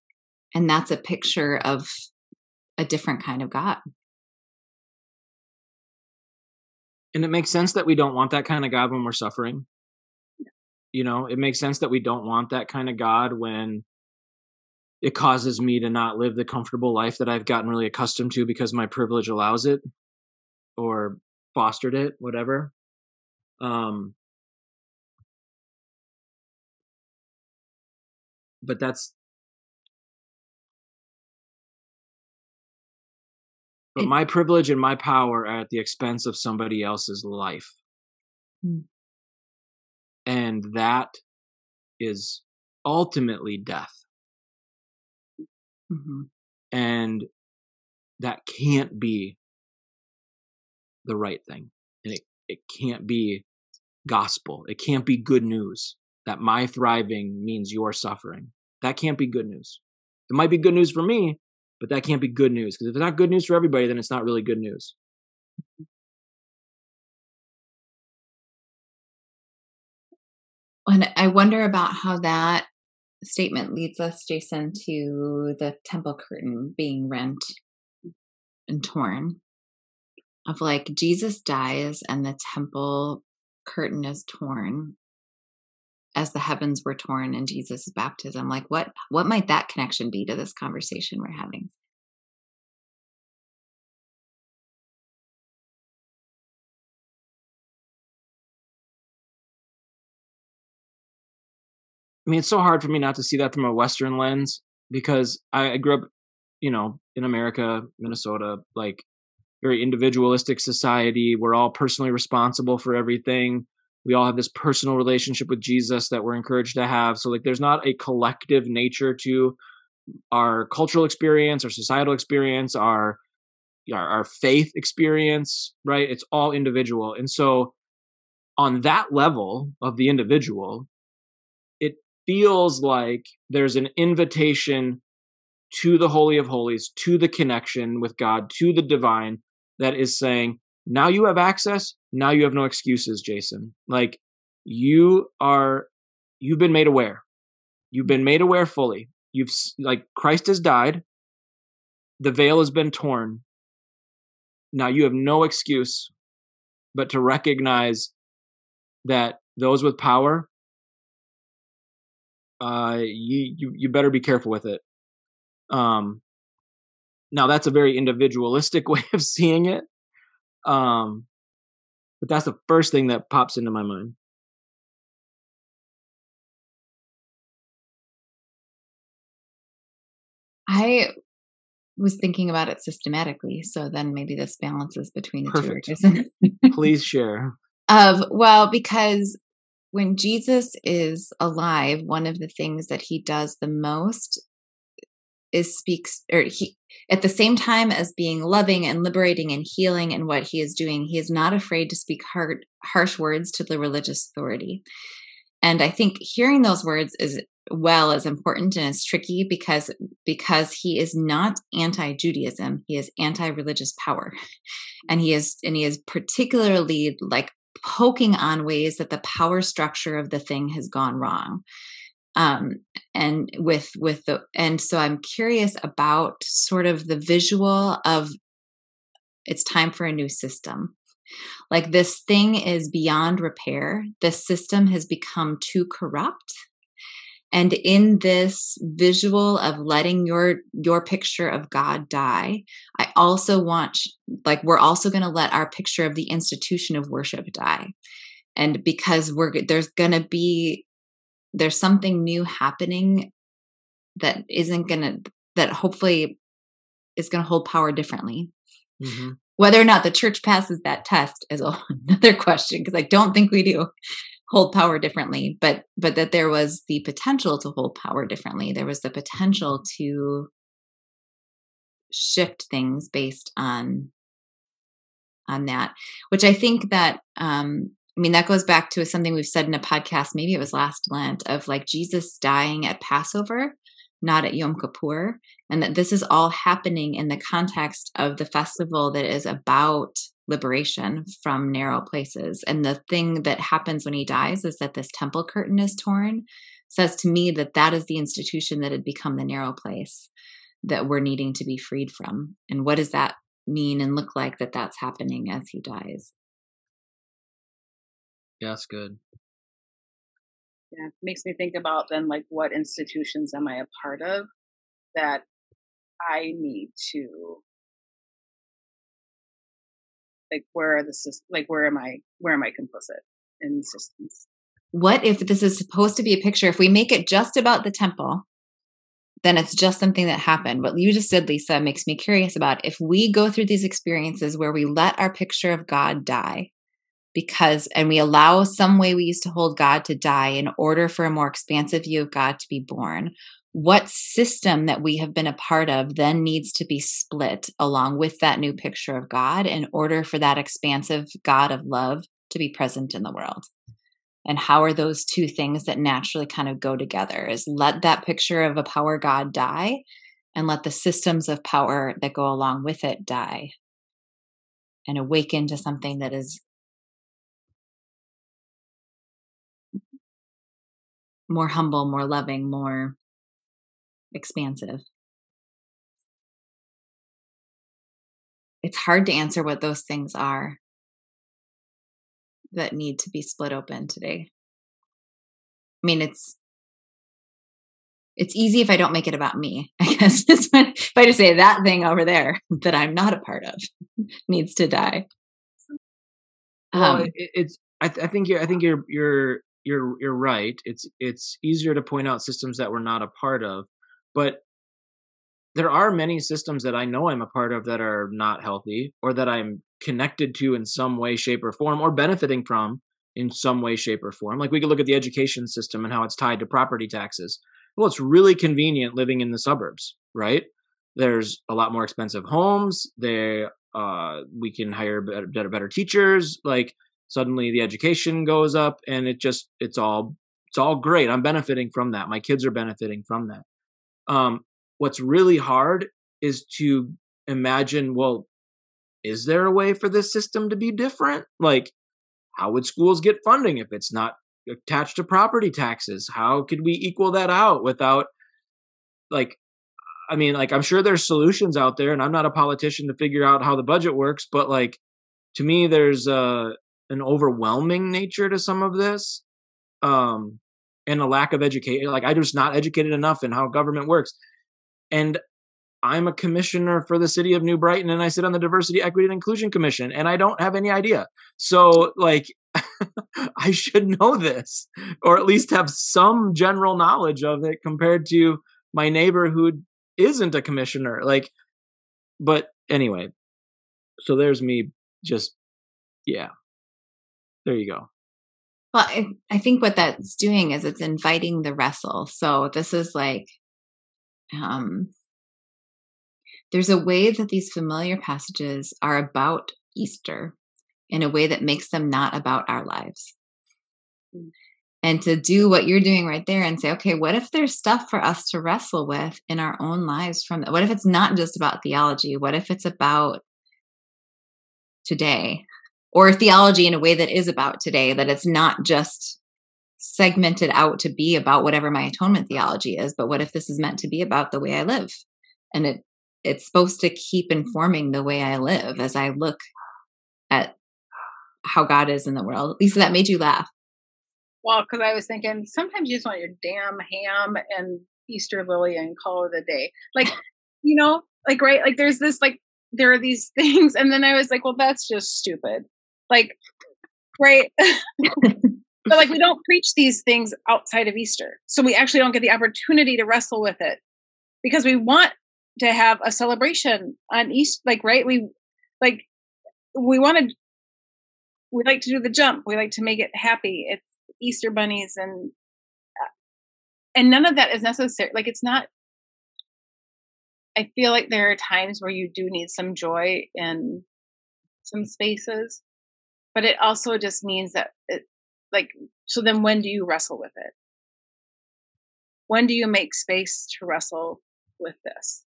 and that's a picture of a different kind of god. And it makes sense that we don't want that kind of god when we're suffering. You know it makes sense that we don't want that kind of god when it causes me to not live the comfortable life that i've gotten really accustomed to because my privilege allows it or fostered it whatever. Um but that's but my privilege and my power are at the expense of somebody else's life. Mm. and that is ultimately death mm-hmm. and that can't be the right thing and it, it can't be gospel it can't be good news that my thriving means your suffering that can't be good news it might be good news for me but that can't be good news because if it's not good news for everybody, then it's not really good news. And I wonder about how that statement leads us, Jason, to the temple curtain being rent and torn. Of like Jesus dies and the temple curtain is torn as the heavens were torn in Jesus' baptism. Like what what might that connection be to this conversation we're having? I mean, it's so hard for me not to see that from a Western lens because I, I grew up, you know, in America, Minnesota, like very individualistic society. We're all personally responsible for everything we all have this personal relationship with Jesus that we're encouraged to have. So like there's not a collective nature to our cultural experience, our societal experience, our our, our faith experience, right? It's all individual. And so on that level of the individual, feels like there's an invitation to the holy of holies, to the connection with God, to the divine that is saying, now you have access. Now you have no excuses, Jason. Like you are, you've been made aware. You've been made aware fully. You've, like, Christ has died. The veil has been torn. Now you have no excuse but to recognize that those with power, uh, you, you, you better be careful with it. Um, now that's a very individualistic way of seeing it um, but that's the first thing that pops into my mind. I was thinking about it systematically, so then maybe this balances between the Perfect. two. Please share. Of well, because when Jesus is alive, one of the things that he does the most is speaks or he at the same time as being loving and liberating and healing and what he is doing he is not afraid to speak hard harsh words to the religious authority. And i think hearing those words is well is important and it's tricky because because he is not anti-judaism he is anti-religious power. And he is and he is particularly like poking on ways that the power structure of the thing has gone wrong. Um and with with the and so i'm curious about sort of the visual of it's time for a new system. Like this thing is beyond repair. The system has become too corrupt and in this visual of letting your your picture of god die i also want like we're also going to let our picture of the institution of worship die. And because we're there's going to be there's something new happening that isn't going to that hopefully is going to hold power differently. Mm-hmm. whether or not the church passes that test is another question because i don't think we do hold power differently but but that there was the potential to hold power differently there was the potential to shift things based on on that which i think that um I mean, that goes back to something we've said in a podcast, maybe it was last Lent, of like Jesus dying at Passover, not at Yom Kippur. And that this is all happening in the context of the festival that is about liberation from narrow places. And the thing that happens when he dies is that this temple curtain is torn. Says to me that that is the institution that had become the narrow place that we're needing to be freed from. And what does that mean and look like that that's happening as he dies? Yeah, that's good. Yeah, it makes me think about then like what institutions am I a part of that I need to like where are the like where am I where am I complicit in systems? What if this is supposed to be a picture? If we make it just about the temple, then it's just something that happened. What you just said, Lisa, makes me curious about if we go through these experiences where we let our picture of God die, because and we allow some way we used to hold God to die in order for a more expansive view of God to be born. What system that we have been a part of then needs to be split along with that new picture of God in order for that expansive God of love to be present in the world? And how are those two things that naturally kind of go together? Is let that picture of a power God die and let the systems of power that go along with it die and awaken to something that is more humble, more loving, more expansive. It's hard to answer what those things are that need to be split open today. I mean, it's it's easy if I don't make it about me. I guess if I just say that thing over there that I'm not a part of needs to die. Well, um, it, it's I, th- I think you're I think you're you're you're you're right. It's it's easier to point out systems that we're not a part of, but there are many systems that I know I'm a part of that are not healthy or that I'm connected to in some way, shape, or form, or benefiting from in some way, shape, or form. Like we could look at the education system and how it's tied to property taxes. Well, it's really convenient living in the suburbs, right? There's a lot more expensive homes. They uh, we can hire better, better teachers. Like suddenly the education goes up and it just it's all it's all great i'm benefiting from that my kids are benefiting from that um, what's really hard is to imagine well is there a way for this system to be different? Like how would schools get funding if it's not attached to property taxes? How could we equal that out without like i mean like i'm sure there's solutions out there and i'm not a politician to figure out how the budget works but like to me there's uh an overwhelming nature to some of this. Um and a lack of education like i just not educated enough in how government works. And i'm a commissioner for the city of new brighton and i sit on the diversity equity and inclusion commission and i don't have any idea. So like i should know this or at least have some general knowledge of it compared to my neighbor who isn't a commissioner like but anyway. So there's me just yeah. There you go. Well, I, I think what that's doing is it's inviting the wrestle. So this is like, um, there's a way that these familiar passages are about Easter in a way that makes them not about our lives. Mm. And to do what you're doing right there and say, okay, what if there's stuff for us to wrestle with in our own lives from that? what if it's not just about theology? What if it's about today? Or theology in a way that is about today, that it's not just segmented out to be about whatever my atonement theology is, but what if this is meant to be about the way I live? And it it's supposed to keep informing the way I live as I look at how God is in the world. Lisa, that made you laugh. Well, because I was thinking sometimes you just want your damn ham and Easter lily and call it a day. Like, you know, like right, like there's this like there are these things, and then I was like, well, that's just stupid. Like, right. but like we don't preach these things outside of Easter. So we actually don't get the opportunity to wrestle with it because we want to have a celebration on East like right we like we want to we like to do the jump we like to make it happy it's easter bunnies and uh, and none of that is necessary like it's not i feel like there are times where you do need some joy in some spaces but it also just means that it like so then when do you wrestle with it when do you make space to wrestle with this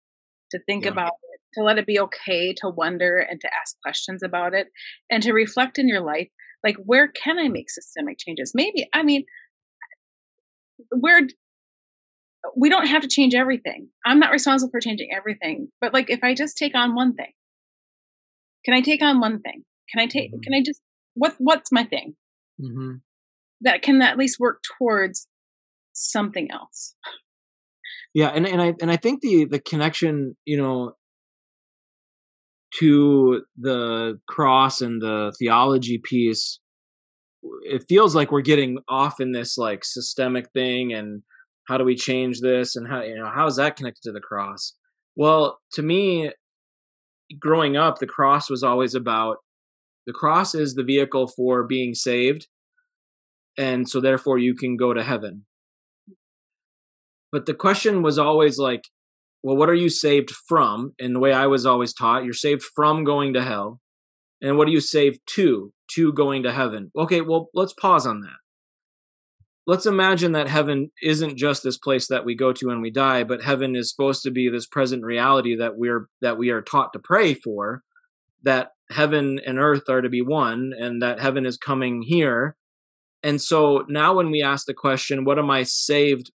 to think yeah. about it, to let it be okay to wonder and to ask questions about it, and to reflect in your life like, where can I make systemic changes? Maybe, I mean, where we don't have to change everything. I'm not responsible for changing everything, but like, if I just take on one thing, can I take on one thing? Can I take, mm-hmm. can I just, what, what's my thing? Mm-hmm. That can at least work towards something else yeah and, and i and i think the the connection you know to the cross and the theology piece it feels like we're getting off in this like systemic thing and how do we change this and how you know how is that connected to the cross well to me growing up the cross was always about the cross is the vehicle for being saved and so therefore you can go to heaven but the question was always like, well, what are you saved from? And the way I was always taught, you're saved from going to hell. And what are you saved to? To going to heaven. Okay, well, let's pause on that. Let's imagine that heaven isn't just this place that we go to when we die, but heaven is supposed to be this present reality that we're that we are taught to pray for, that heaven and earth are to be one, and that heaven is coming here. And so now when we ask the question, what am I saved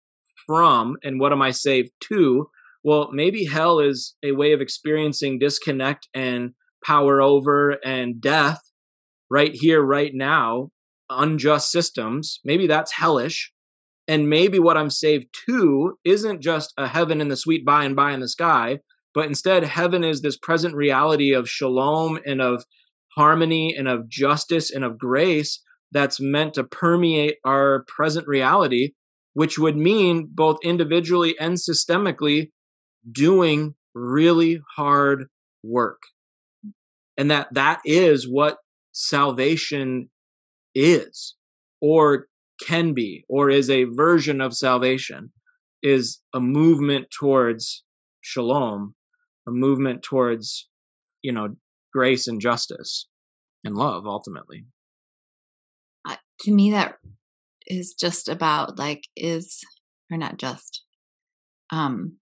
from and what am I saved to? Well, maybe hell is a way of experiencing disconnect and power over and death right here, right now, unjust systems. Maybe that's hellish. And maybe what I'm saved to isn't just a heaven in the sweet by and by in the sky, but instead, heaven is this present reality of shalom and of harmony and of justice and of grace that's meant to permeate our present reality which would mean both individually and systemically doing really hard work. And that that is what salvation is or can be or is a version of salvation is a movement towards shalom, a movement towards, you know, grace and justice and love ultimately. Uh, to me, that is just about like is or not just um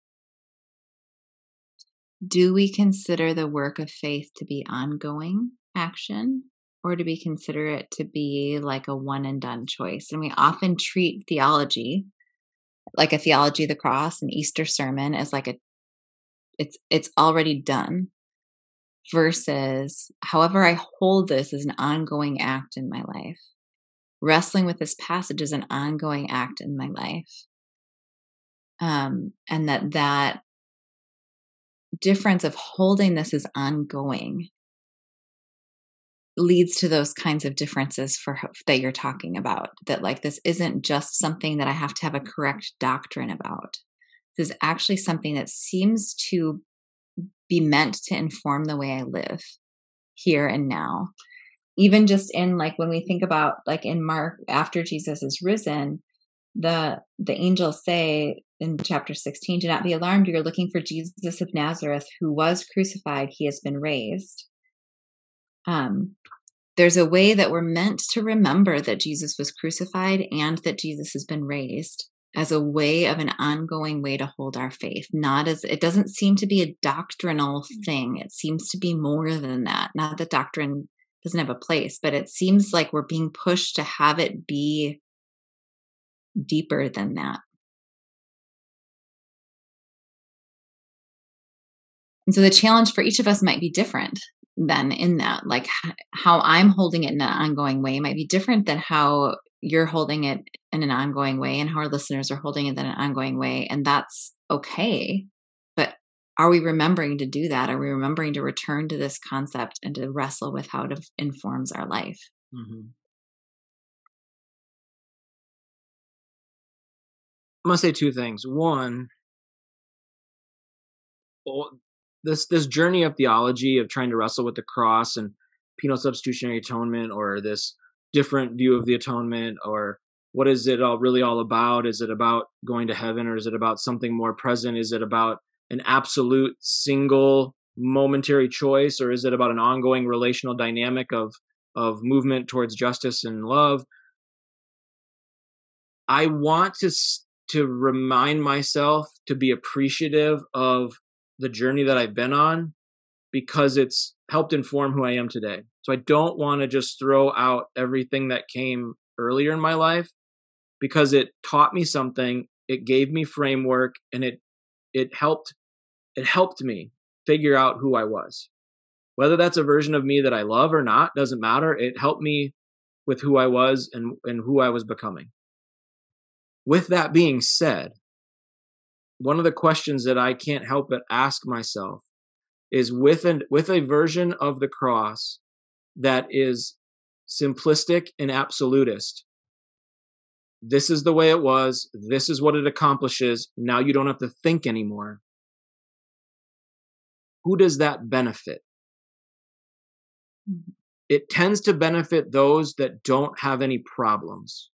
do we consider the work of faith to be ongoing action or do we consider it to be like a one and done choice and we often treat theology like a theology of the cross an easter sermon as like a it's it's already done versus however i hold this as an ongoing act in my life. Wrestling with this passage is an ongoing act in my life. Um, and that that difference of holding this is ongoing leads to those kinds of differences for that you're talking about that like this isn't just something that i have to have a correct doctrine about is actually something that seems to be meant to inform the way i live here and now. Even just in like when we think about like in Mark after Jesus is risen, the the angels say in chapter 16 do not be alarmed. You're looking for jesus of nazareth who was crucified. He has been raised. Um there's a way that we're meant to remember that jesus was crucified and that jesus has been raised as a way of an ongoing way to hold our faith not as it doesn't seem to be a doctrinal mm. thing. It seems to be more than that. Not that doctrine doesn't have a place but it seems like we're being pushed to have it be deeper than that. And so the challenge for each of us might be different then in that like how i'm holding it in an ongoing way might be different than how you're holding it in an ongoing way and how our listeners are holding it in an ongoing way. And that's okay. But are we remembering to do that? Are we remembering to return to this concept and to wrestle with how it informs our life? Mm-hmm. I'm gonna say two things. One, this this journey of theology of trying to wrestle with the cross and penal substitutionary atonement or this different view of the atonement or what is it all really all about? Is it about going to heaven or is it about something more present? Is it about an absolute single momentary choice or is it about an ongoing relational dynamic of of movement towards justice and love? I want to to remind myself to be appreciative of the journey that i've been on because it's helped inform who i am today so I don't want to just throw out everything that came earlier in my life because it taught me something, it gave me framework and it it helped it helped me figure out who I was. Whether that's a version of me that I love or not doesn't matter. It helped me with who I was and and who I was becoming. With that being said, one of the questions that I can't help but ask myself is with an with a version of the cross that is simplistic and absolutist. This is the way it was. This is what it accomplishes. Now you don't have to think anymore. Who does that benefit? Mm-hmm. It tends to benefit those that don't have any problems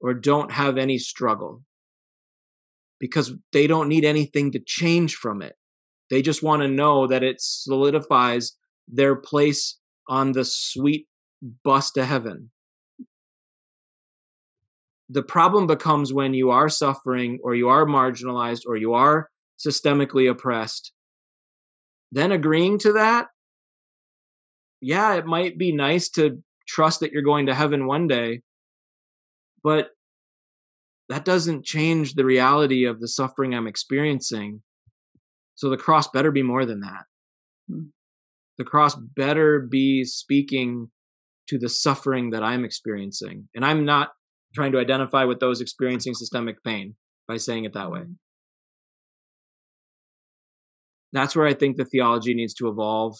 or don't have any struggle because they don't need anything to change from it. They just want to know that it solidifies their place on the sweet bus to heaven. The problem becomes when you are suffering or you are marginalized or you are systemically oppressed. Then agreeing to that, yeah, it might be nice to trust that you're going to heaven one day, but that doesn't change the reality of the suffering I'm experiencing. So the cross better be more than that. Hmm the cross better be speaking to the suffering that I'm experiencing. And I'm not trying to identify with those experiencing systemic pain by saying it that way. Mm-hmm. That's where I think the theology needs to evolve.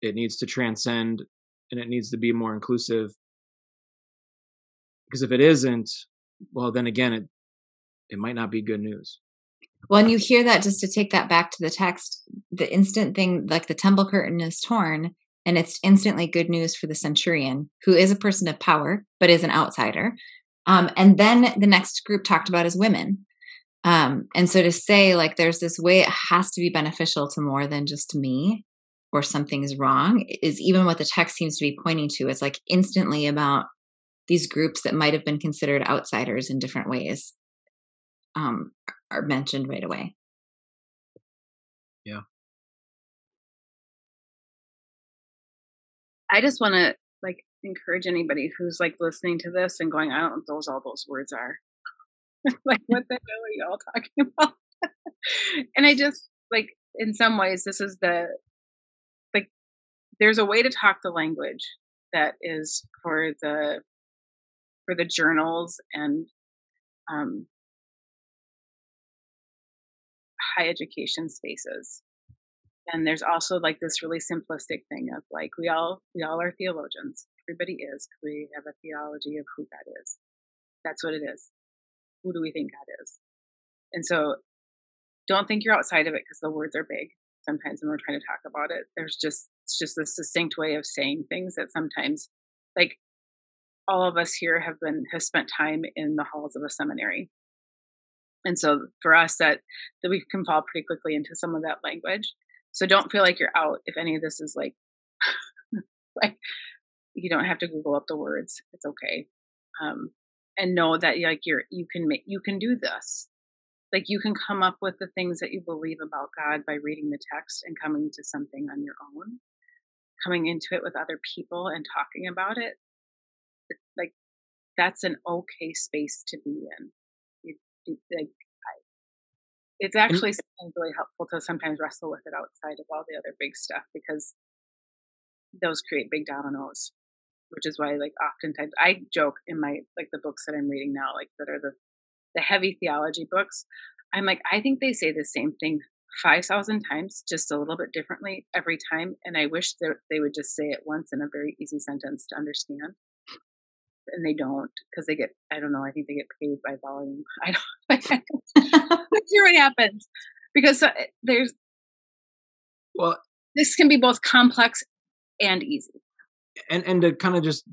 It needs to transcend and it needs to be more inclusive. Because if it isn't, well, then again, it, it might not be good news. Well, and you hear that just to take that back to the text, the instant thing, like the temple curtain is torn, and it's instantly good news for the centurion, who is a person of power, but is an outsider. Um, and then the next group talked about is women. Um, and so to say, like, there's this way it has to be beneficial to more than just me or something's wrong, is even what the text seems to be pointing to. It's like instantly about these groups that might have been considered outsiders in different ways um, are mentioned right away. Yeah. I just want to like encourage anybody who's like listening to this and going, I don't know what those all those words are. like, what the hell are you all talking about? and I just like, in some ways, this is the like, there's a way to talk the language that is for the for the journals and um, high education spaces. And there's also like this really simplistic thing of like we all we all are theologians. Everybody is. We have a theology of who god is? That's what it is. Who do we think god is? And so don't think you're outside of it because the words are big sometimes when we're trying to talk about it. There's just it's just a succinct way of saying things that sometimes like all of us here have been have spent time in the halls of a seminary and so for us that that we can fall pretty quickly into some of that language. So don't feel like you're out if any of this is like like you don't have to google up the words. It's okay. Um and know that like you're you can make you can do this. Like you can come up with the things that you believe about god by reading the text and coming to something on your own. Coming into it with other people and talking about it like that's an okay space to be in like it's actually something really helpful to sometimes wrestle with it outside of all the other big stuff because those create big dominoes which is why like oftentimes i joke in my like the books that i'm reading now like that are the the heavy theology books i'm like i think they say the same thing 5000 times just a little bit differently every time and i wish that they would just say it once in a very easy sentence to understand and they don't because they get I don't know I think they get paid by volume. I don't let's see what happens because uh, there's well this can be both complex and easy. And and to kind of just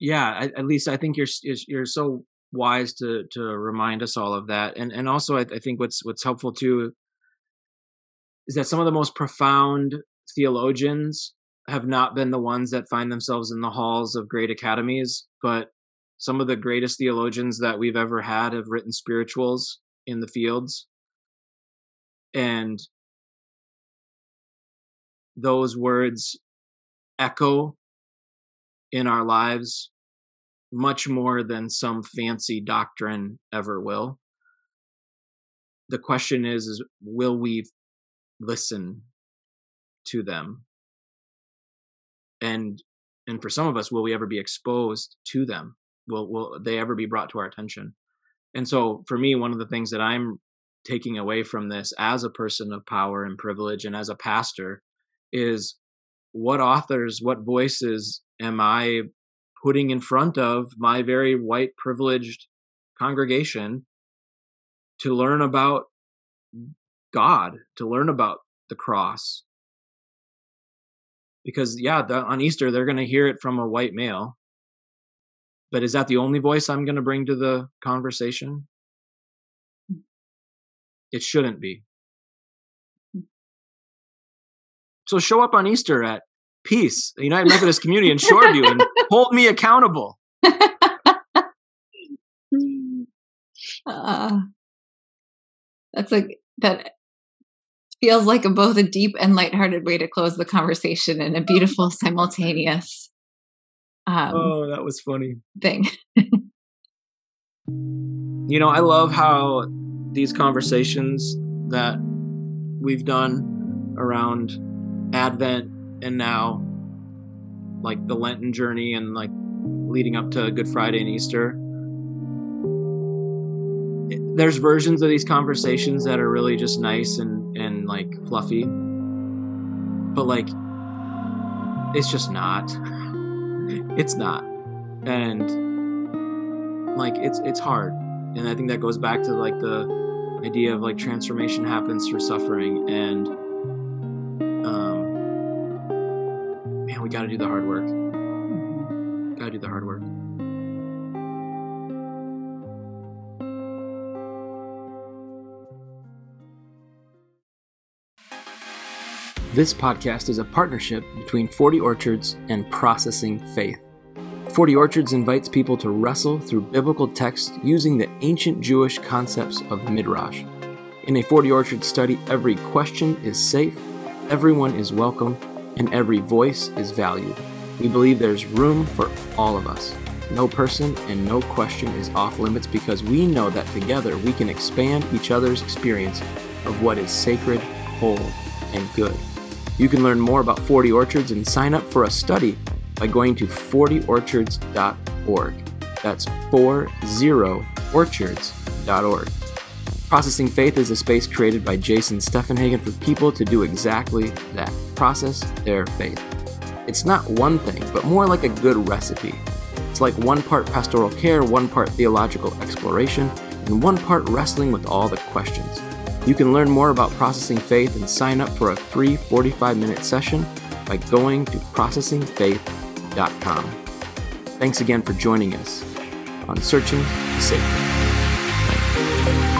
yeah at, least I think you're you're so wise to to remind us all of that and and also I, I think what's what's helpful too is that some of the most profound theologians have not been the ones that find themselves in the halls of great academies, but some of the greatest theologians that we've ever had have written spirituals in the fields. And those words echo in our lives much more than some fancy doctrine ever will. The question is, is will we listen to them? And and for some of us will we ever be exposed to them? Will will they ever be brought to our attention? And so for me one of the things that i'm taking away from this as a person of power and privilege and as a pastor is what authors what voices am i putting in front of my very white privileged congregation to learn about god to learn about the cross because yeah, the, on Easter they're going to hear it from a white male. But is that the only voice I'm going to bring to the conversation? It shouldn't be. So show up on Easter at Peace, United Methodist Community in Shoreview, and hold me accountable. Uh, that's like that feels like a, both a deep and lighthearted way to close the conversation and a beautiful simultaneous um, oh that was funny. thing. You know i love how these conversations that we've done around advent and now like the lenten journey and like leading up to good friday and easter there's versions of these conversations that are really just nice and and like fluffy. But like it's just not. It's not. And like it's it's hard. And i think that goes back to like the idea of like transformation happens through suffering and um man we got to do the hard work. Got to do the hard work This podcast is a partnership between 40 Orchards and Processing Faith. 40 Orchards invites people to wrestle through biblical texts using the ancient Jewish concepts of Midrash. In a 40 Orchards study, every question is safe, everyone is welcome, and every voice is valued. We believe there's room for all of us. No person and no question is off limits because we know that together we can expand each other's experience of what is sacred, whole, and good. You can learn more about 40 Orchards and sign up for a study by going to 40orchards.org. That's 40orchards.org. Processing Faith is a space created by Jason Steffenhagen for people to do exactly that process their faith. It's not one thing, but more like a good recipe. It's like one part pastoral care, one part theological exploration, and one part wrestling with all the questions. You can learn more about processing faith and sign up for a free 45 minute session by going to processingfaith.com. Thanks again for joining us on Searching the Sacred.